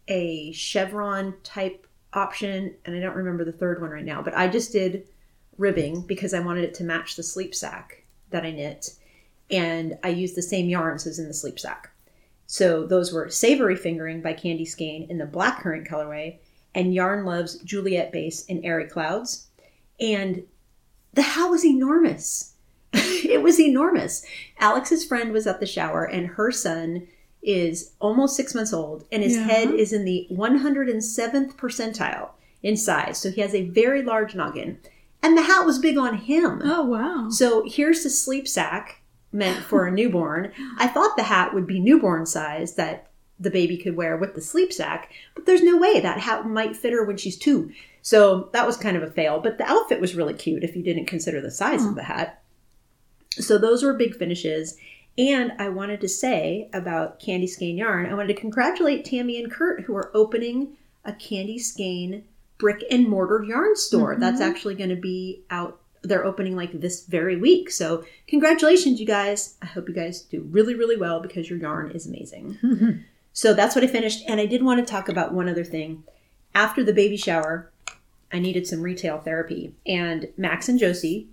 a chevron type option, and I don't remember the third one right now, but I just did ribbing because I wanted it to match the sleep sack that I knit. And I used the same yarns as in the sleep sack. So those were Savory Fingering by Candy Skein in the blackcurrant colorway and Yarn Love's Juliet Base in Airy Clouds. And the hat was enormous. it was enormous. Alex's friend was at the shower and her son is almost six months old and his Yeah. head is in the 107th percentile in size. So he has a very large noggin. And the hat was big on him. Oh, wow. So here's the sleep sack meant for a newborn. I thought the hat would be newborn size that the baby could wear with the sleep sack, but there's no way that hat might fit her when she's two. So that was kind of a fail, but the outfit was really cute if you didn't consider the size of hmm. the hat. So those were big finishes. And I wanted to say about Candy Skein Yarn, I wanted to congratulate Tammy and Kurt who are opening a Candy Skein brick and mortar yarn store. Mm-hmm. That's actually going to be out. They're opening like this very week. So congratulations, you guys. I hope you guys do really, really well because your yarn is amazing. so that's what I finished. And I did want to talk about one other thing. After the baby shower, I needed some retail therapy. And Max and Josie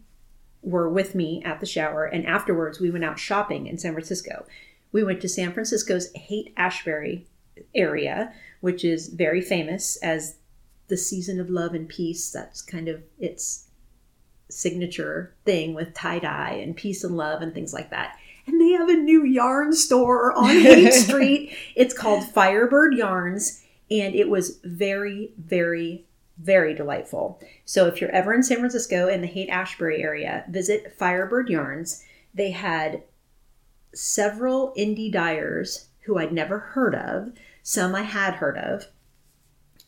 were with me at the shower. And afterwards, we went out shopping in San Francisco. We went to San Francisco's Haight Ashbury area, which is very famous as the season of love and peace. That's kind of its signature thing with tie dye and peace and love and things like that. And they have a new yarn store on Haight Street. It's called Firebird Yarns, and it was very, very, very delightful. So if you're ever in San Francisco in the Haight Ashbury area, visit Firebird Yarns. They had several indie dyers who I'd never heard of, some I had heard of.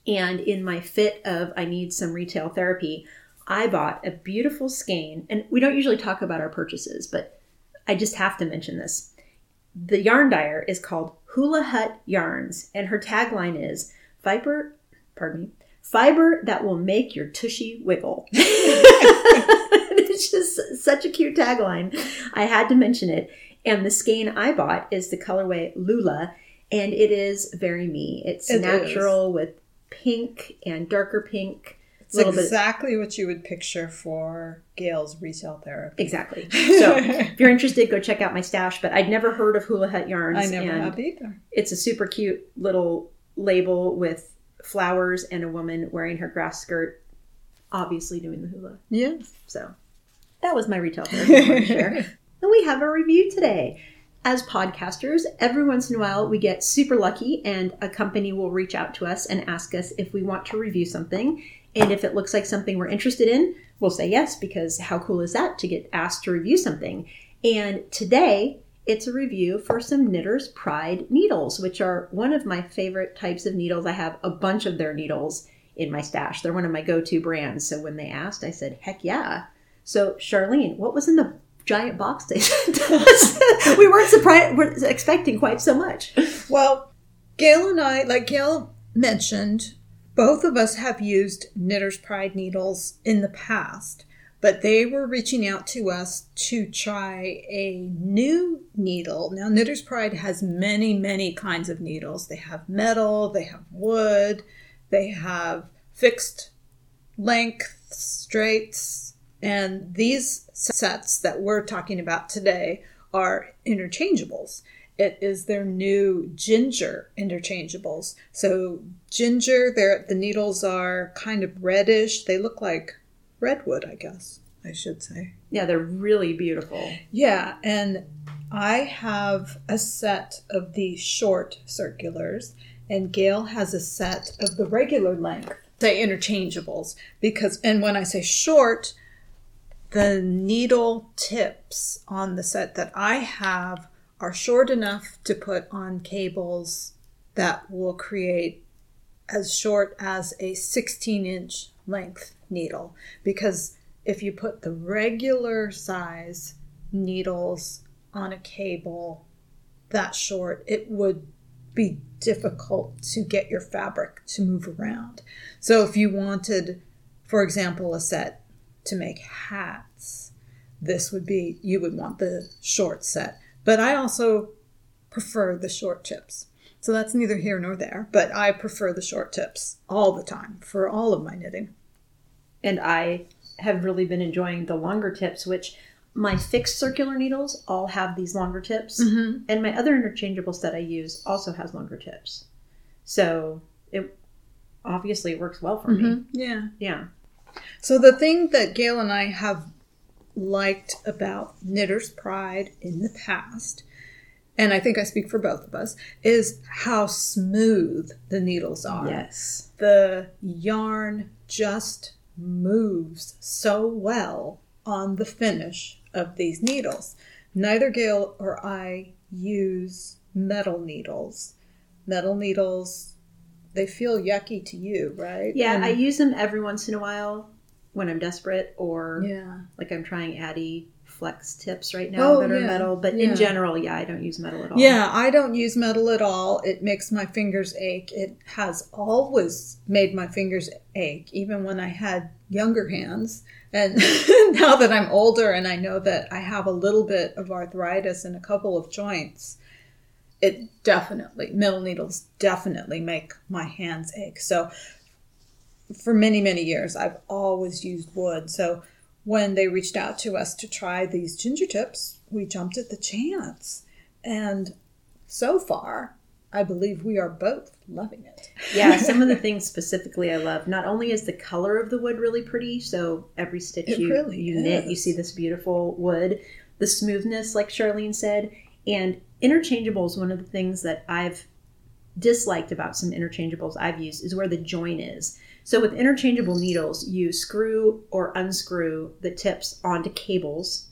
And in my fit of I need some retail therapy, I bought a beautiful skein. And we don't usually talk about our purchases, but I just have to mention this. The yarn dyer is called Hula Hut Yarns, and her tagline is Viper, pardon me, fiber that will make your tushy wiggle. it's just such a cute tagline. I had to mention it. And the skein I bought is the colorway Lula, and it is very me. It's It natural with pink and darker pink. It's little bit- exactly what you would picture for Gail's retail therapy. Exactly. So if you're interested, go check out my stash. But I'd never heard of Hula Hut yarns. I never and have either. It's a super cute little label with flowers and a woman wearing her grass skirt, obviously doing the hula. Yes. So that was my retail therapy share. And we have a review today. As podcasters, every once in a while we get super lucky and a company will reach out to us and ask us if we want to review something. And if it looks like something we're interested in, we'll say yes because how cool is that to get asked to review something? And today it's a review for some Knitter's Pride needles, which are one of my favorite types of needles. I have a bunch of their needles in my stash. They're one of my go to brands. So when they asked, I said, heck yeah. So, Sharlene, what was in the giant box they sent us? we weren't surprised, we're expecting quite so much. Well, Gail and I, like Gail mentioned, both of us have used Knitter's Pride needles in the past, but they were reaching out to us to try a new needle. Now, Knitter's Pride has many, many kinds of needles. They have metal, they have wood, they have fixed length, straights, and these sets that we're talking about today are interchangeables. It is their new ginger interchangeables. So ginger, the needles are kind of reddish. They look like redwood, I guess I should say. Yeah, they're really beautiful. Yeah, and I have a set of the short circulars, and Gail has a set of the regular length, say interchangeables. Because, and when I say short, the needle tips on the set that I have are short enough to put on cables that will create as short as a 16 inch length needle. Because if you put the regular size needles on a cable that short, it would be difficult to get your fabric to move around. So if you wanted, for example, a set to make hats, this would be, you would want the short set. But I also prefer the short tips. So that's neither here nor there, but I prefer the short tips all the time for all of my knitting. And I have really been enjoying the longer tips, which my fixed circular needles all have these longer tips. Mm-hmm. And my other interchangeables that I use also has longer tips. So it obviously works well for me. Yeah. Yeah. So the thing that Gail and I have liked about Knitter's Pride in the past, and I think I speak for both of us, is how smooth the needles are. Yes. The yarn just moves so well on the finish of these needles. Neither Gail or I use metal needles. Metal needles, they feel yucky to you, right? Yeah, And- I use them every once in a while when I'm desperate or yeah. like I'm trying Addi flex tips right now Oh, that are yeah, metal. But yeah. in general, yeah, I don't use metal at all. Yeah, I don't use metal at all. It makes my fingers ache. It has always made my fingers ache, even when I had younger hands. And now that I'm older and I know that I have a little bit of arthritis in a couple of joints, it definitely, metal needles definitely make my hands ache. So for many, many years, I've always used wood. So when they reached out to us to try these ginger tips, we jumped at the chance. And so far, I believe we are both loving it. yeah, some of the things specifically I love. Not only is the color of the wood really pretty, so every stitch It you, really you knit, you see this beautiful wood, the smoothness, like Sharlene said, and interchangeable is One of the things that I've disliked about some interchangeables I've used is where the join is. So with interchangeable needles, you screw or unscrew the tips onto cables,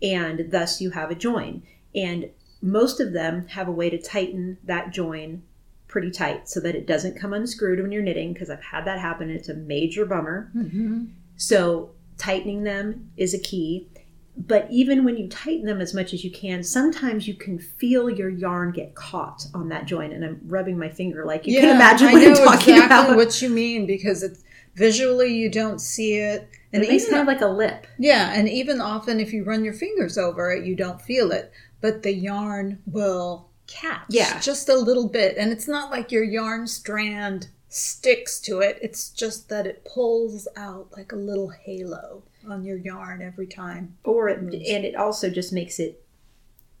and thus you have a join. And most of them have a way to tighten that join pretty tight so that it doesn't come unscrewed when you're knitting because I've had that happen it's a major bummer. Mm-hmm. So tightening them is a key. But even when you tighten them as much as you can, sometimes you can feel your yarn get caught on that joint. And I'm rubbing my finger like you can imagine I know I'm talking exactly about. what you mean because it's visually you don't see it, and it makes even- kind of like a lip. Yeah, and even often if you run your fingers over it, you don't feel it, but the yarn will catch Yeah. just a little bit. And it's not like your yarn strand sticks to it, it's just that it pulls out like a little halo on your yarn every time. Or it, and it also just makes it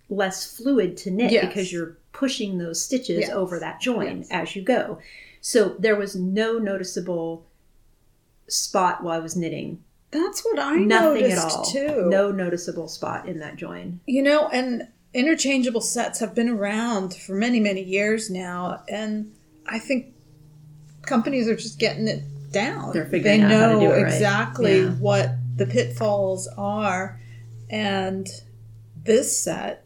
less fluid to knit Yes. because you're pushing those stitches Yes. over that join Yes. as you go. So there was no noticeable spot while I was knitting. That's what I Nothing at all. too. No noticeable spot in that join. You know, and interchangeable sets have been around for many, many years now, and I think companies are just getting it down. They're figuring they out how to do it right. exactly Yeah. what the pitfalls are, and this set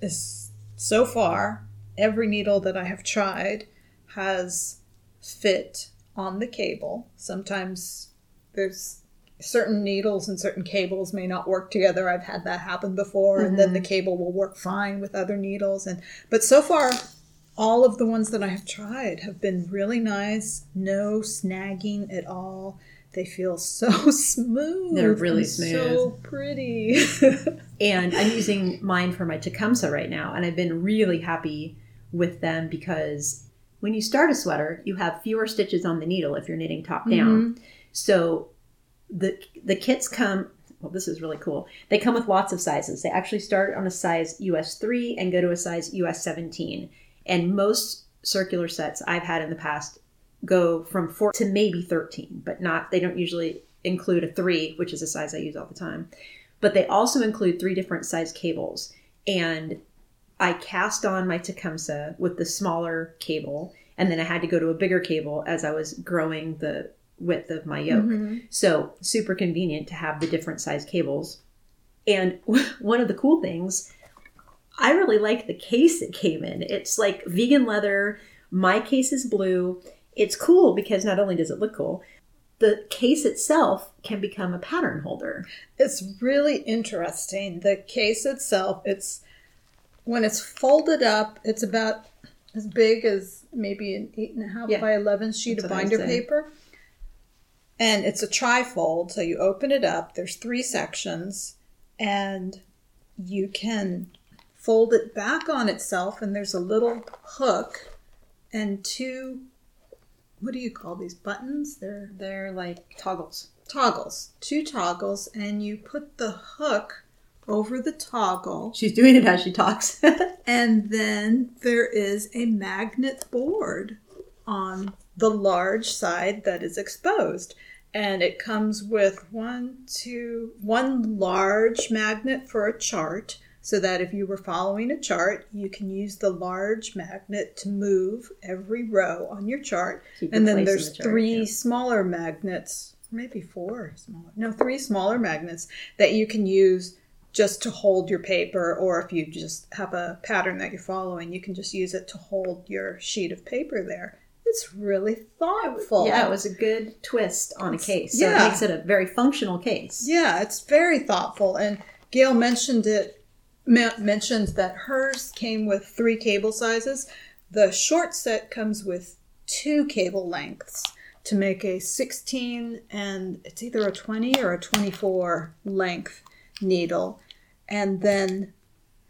is so far every needle that I have tried has fit on the cable. Sometimes there's certain needles and certain cables may not work together. I've had that happen before, and then the mm-hmm. cable will work fine with other needles. And but so far, all of the ones that I have tried have been really nice. No snagging at all. They feel so smooth. They're really smooth. So pretty. And I'm using mine for my Tecumseh right now, and I've been really happy with them because when you start a sweater, you have fewer stitches on the needle if you're knitting top down. Mm-hmm. So the the kits come. Well, this is really cool. They come with lots of sizes. They actually start on a size US three and go to a size US seventeen. And most circular sets I've had in the past go from four to maybe thirteen, but not. They don't usually include a three, which is a size I use all the time. But they also include three different size cables. And I cast on my Tecumseh with the smaller cable, and then I had to go to a bigger cable as I was growing the width of my yoke. Mm-hmm. So, super convenient to have the different size cables. And one of the cool things, I really like the case it came in. It's like vegan leather. My case is blue. It's cool because not only does it look cool, the case itself can become a pattern holder. It's really interesting. The case itself, it's when it's folded up, it's about as big as maybe an eight and a half Yeah. by eleven sheet That's of binder paper. And it's a trifold, so you open it up. There's three sections, and you can fold it back on itself. And there's a little hook and two. What do you call these buttons? They're They're like toggles. toggles, two toggles, and you put the hook over the toggle, She's doing it as she talks. and then there is a magnet board on the large side that is exposed. And it comes with one, two, one large magnet for a chart, so that if you were following a chart, you can use the large magnet to move every row on your chart. Keep and then there's the chart, three yeah. smaller magnets, maybe four smaller, no, three smaller magnets that you can use just to hold your paper, or if you just have a pattern that you're following, you can just use it to hold your sheet of paper there. It's really thoughtful. Yeah, it was a good twist on a case. So yeah. it makes it a very functional case. Yeah, it's very thoughtful. And Gail mentioned it, mentioned that hers came with three cable sizes. The short set comes with two cable lengths to make a 16 and it's either a 20 or a 24 length needle. And then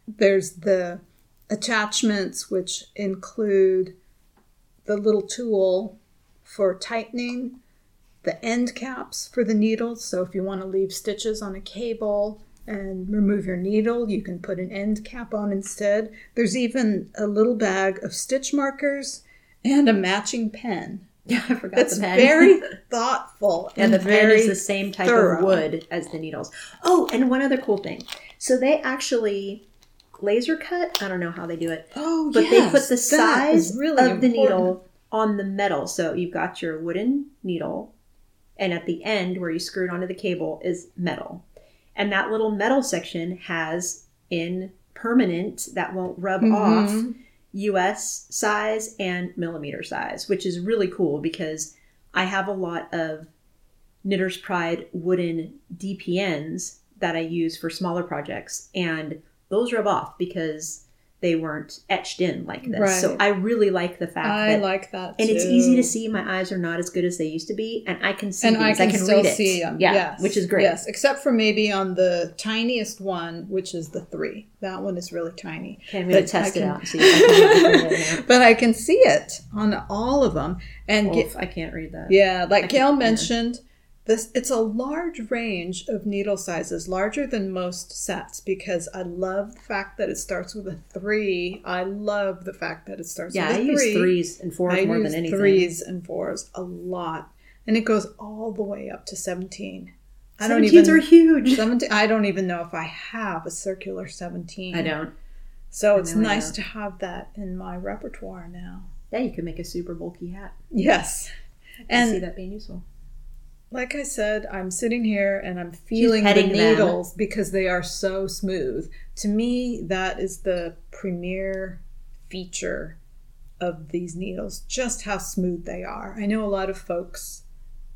there's the attachments, which include the little tool for tightening the end caps for the needles. So if you want to leave stitches on a cable and remove your needle, you can put an end cap on instead. There's even a little bag of stitch markers and a matching pen. Yeah, I forgot That's the pen. very thoughtful and the pen very is the same type thorough. of wood as the needles. Oh, and one other cool thing. So they actually laser cut. I don't know how they do it, Oh, but they put the yes, size really of the needle on the metal. So you've got your wooden needle, and at the end where you screw it onto the cable is metal. And that little metal section has in permanent that won't rub Mhm. off US size and millimeter size, which is really cool because I have a lot of Knitter's Pride wooden DPNs that I use for smaller projects, and those rub off because they weren't etched in like this. So I really like the fact that I that. like that and it's easy to see. My eyes are not as good as they used to be, and I can see and these. I can, still read it. see them. Yeah, yes. which is great. Yes, except for maybe on the tiniest one, which is the three. That one is really tiny. Okay, I'm going to But test I it can- out and see if I can but I can see it on all of them. And get, I can't read that. yeah, like I Gail mentioned. yeah. This it's a large range of needle sizes, larger than most sets. Because I love the fact that it starts with a three. I love the fact that it starts Yeah, with I a use three. threes and fours I more use than anything. threes and fours a lot, and it goes all the way up to seventeen. I don't 17s even are huge. 17 I don't even know if I have a circular 17. I don't. So I it's nice to have that in my repertoire now. Yeah, you could make a super bulky hat. Yes. I see that being useful. Like I said, I'm sitting here and I'm feeling the petting them. needles because they are so smooth. To me, that is the premier feature of these needles, just how smooth they are. I know a lot of folks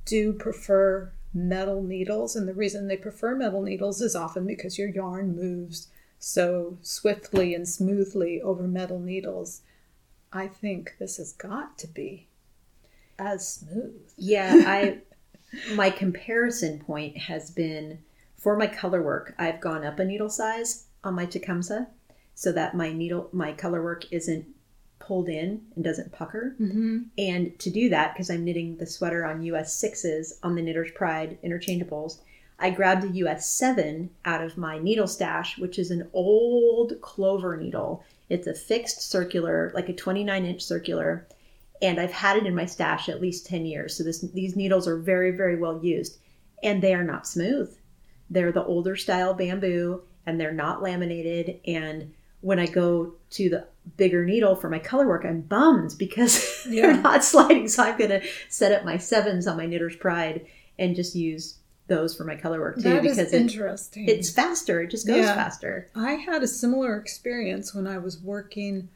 do prefer metal needles, and the reason they prefer metal needles is often because your yarn moves so swiftly and smoothly over metal needles. I think this has got to be as smooth. Yeah, I my comparison point has been for my color work, I've gone up a needle size on my Tecumseh so that my needle my color work isn't pulled in and doesn't pucker. Mm-hmm. And to do that, because I'm knitting the sweater on US sixes on the Knitter's Pride interchangeables, I grabbed a US seven out of my needle stash, which is an old clover needle. It's a fixed circular, like a 29 inch circular, and I've had it in my stash at least 10 years. So this, these needles are very, very well used, and they are not smooth. They're the older style bamboo, and they're not laminated. And when I go to the bigger needle for my color work, I'm bummed because Yeah. they're not sliding. So I'm going to set up my sevens on my Knitter's Pride and just use those for my color work too That because it, interesting. it's faster. It just goes Yeah. faster. I had a similar experience when I was working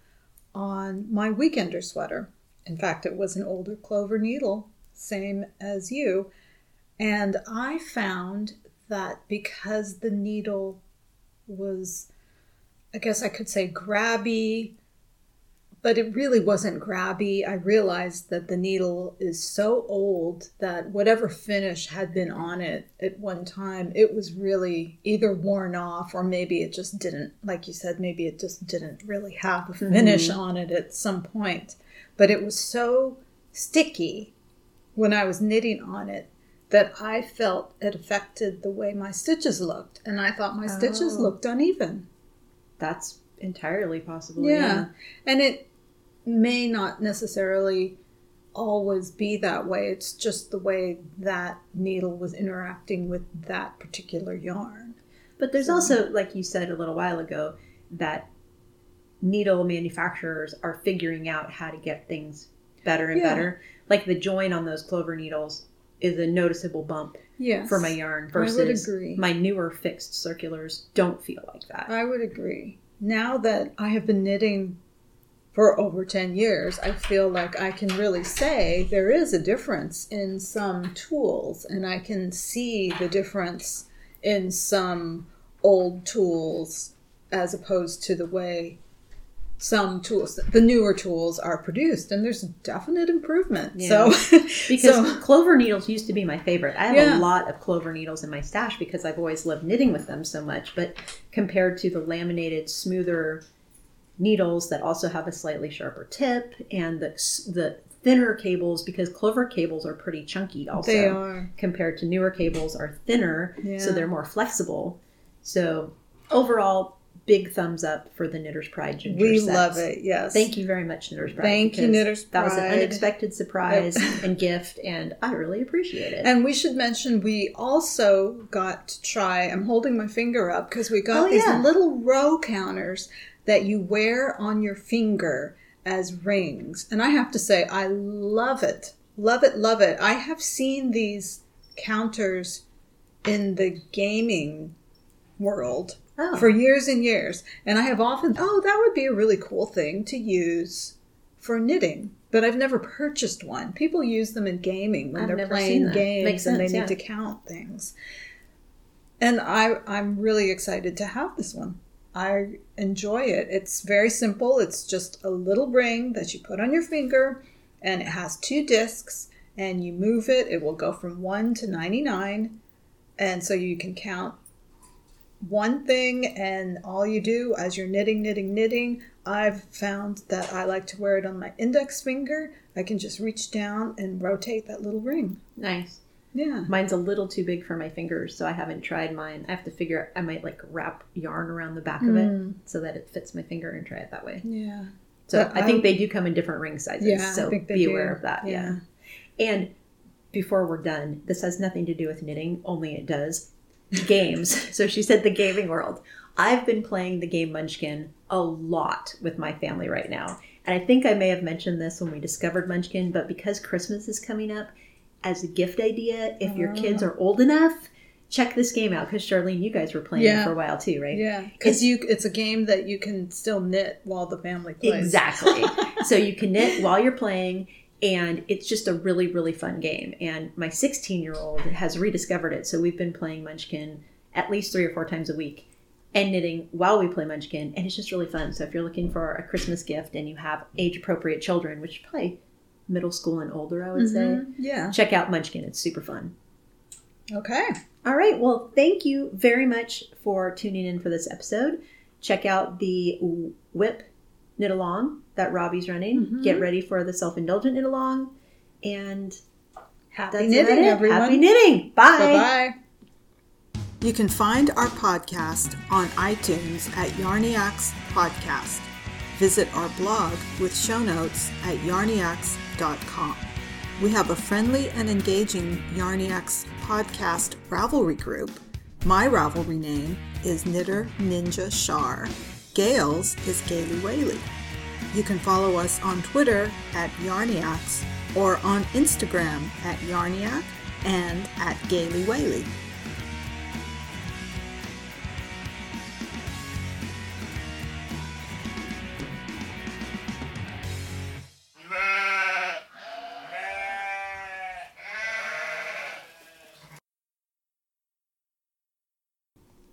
on my weekender sweater. In fact, it was an older clover needle, same as you. And I found that because the needle was, I guess I could say grabby, but it really wasn't grabby. I realized that the needle is so old that whatever finish had been on it at one time, it was really either worn off or maybe it just didn't, like you said, maybe it just didn't really have a mm-hmm. finish on it at some point. But it was so sticky when I was knitting on it that I felt it affected the way my stitches looked. And I thought my stitches Oh. looked uneven. That's entirely possible. Yeah. And it may not necessarily always be that way. It's just the way that needle was interacting with that particular yarn. But there's also, like you said a little while ago, that needle manufacturers are figuring out how to get things better and Yeah. better. Like the join on those clover needles is a noticeable bump Yes. for my yarn versus my newer fixed circulars don't feel like that. I would agree. Now that I have been knitting for over 10 years, I feel like I can really say there is a difference in some tools, and I can see the difference in some old tools as opposed to the way some tools, the newer tools, are produced. And there's definite improvement. Yeah. So, Because so- clover needles used to be my favorite. I have Yeah. a lot of clover needles in my stash because I've always loved knitting with them so much. But compared to the laminated, smoother needles that also have a slightly sharper tip and the the thinner cables, because clover cables are pretty chunky also. they are. Compared to newer cables are thinner, Yeah. so they're more flexible. So overall, big thumbs up for the Knitter's Pride ginger We love it. Yes. Thank you very much, Knitter's Pride. Thank you, Knitters Pride. That was an unexpected surprise and gift, and I really appreciate it. And we should mention we also got to try. I'm holding my finger up because we got Oh, these yeah. little row counters that you wear on your finger as rings. And I have to say, I love it. Love it, love it. I have seen these counters in the gaming world oh, for years and years. And I have often, oh, that would be a really cool thing to use for knitting. But I've never purchased one. People use them in gaming when I've they're playing games Makes and they sense, need to count things. And I, I'm really excited to have this one. I enjoy it. It's very simple. It's just a little ring that you put on your finger, and it has two discs. And you move it, it will go from 1 to 99. And so you can count one thing and all you do as you're knitting, knitting, knitting. I've found that I like to wear it on my index finger. I can just reach down and rotate that little ring. nice. Yeah. Mine's a little too big for my fingers, so I haven't tried mine. I have to figure. I might like wrap yarn around the back of Mm. it so that it fits my finger and try it that way. Yeah. So But I think I- they do come in different ring sizes. Yeah, so be do. aware of that. Yeah. And before we're done, this has nothing to do with knitting, only it does. Games. so she said the gaming world. I've been playing the game Munchkin a lot with my family right now. And I think I may have mentioned this when we discovered Munchkin, but because Christmas is coming up, as a gift idea, if your kids Ah. are old enough, check this game out. Because Sharlene, you guys were playing Yeah. it for a while too, right? Yeah. Because you, it's a game that you can still knit while the family plays. Exactly. so you can knit while you're playing, and it's just a really, really fun game. And my 16 year old has rediscovered it. So we've been playing Munchkin at least three or four times a week and knitting while we play Munchkin. And it's just really fun. So if you're looking for a Christmas gift and you have age appropriate children, which play middle school and older, I would Mhm. Yeah. say, check out Munchkin. It's super fun. Okay. All right. Well, thank you very much for tuning in for this episode. Check out the WIP knit along that Robbie's running. Mhm. Get ready for the self indulgent knit along. And Happy that's knitting, it. everyone. Happy knitting. Bye. Bye bye. You can find our podcast on iTunes at Yarniacs Podcast. Visit our blog with show notes at yarniacs.com. We have a friendly and engaging Yarniacs podcast Ravelry group. My Ravelry name is Knitter Ninja Shar. Gail's is Gaily Whaley. You can follow us on Twitter at Yarniacs or on Instagram at Yarniac and at Gaily Whaley.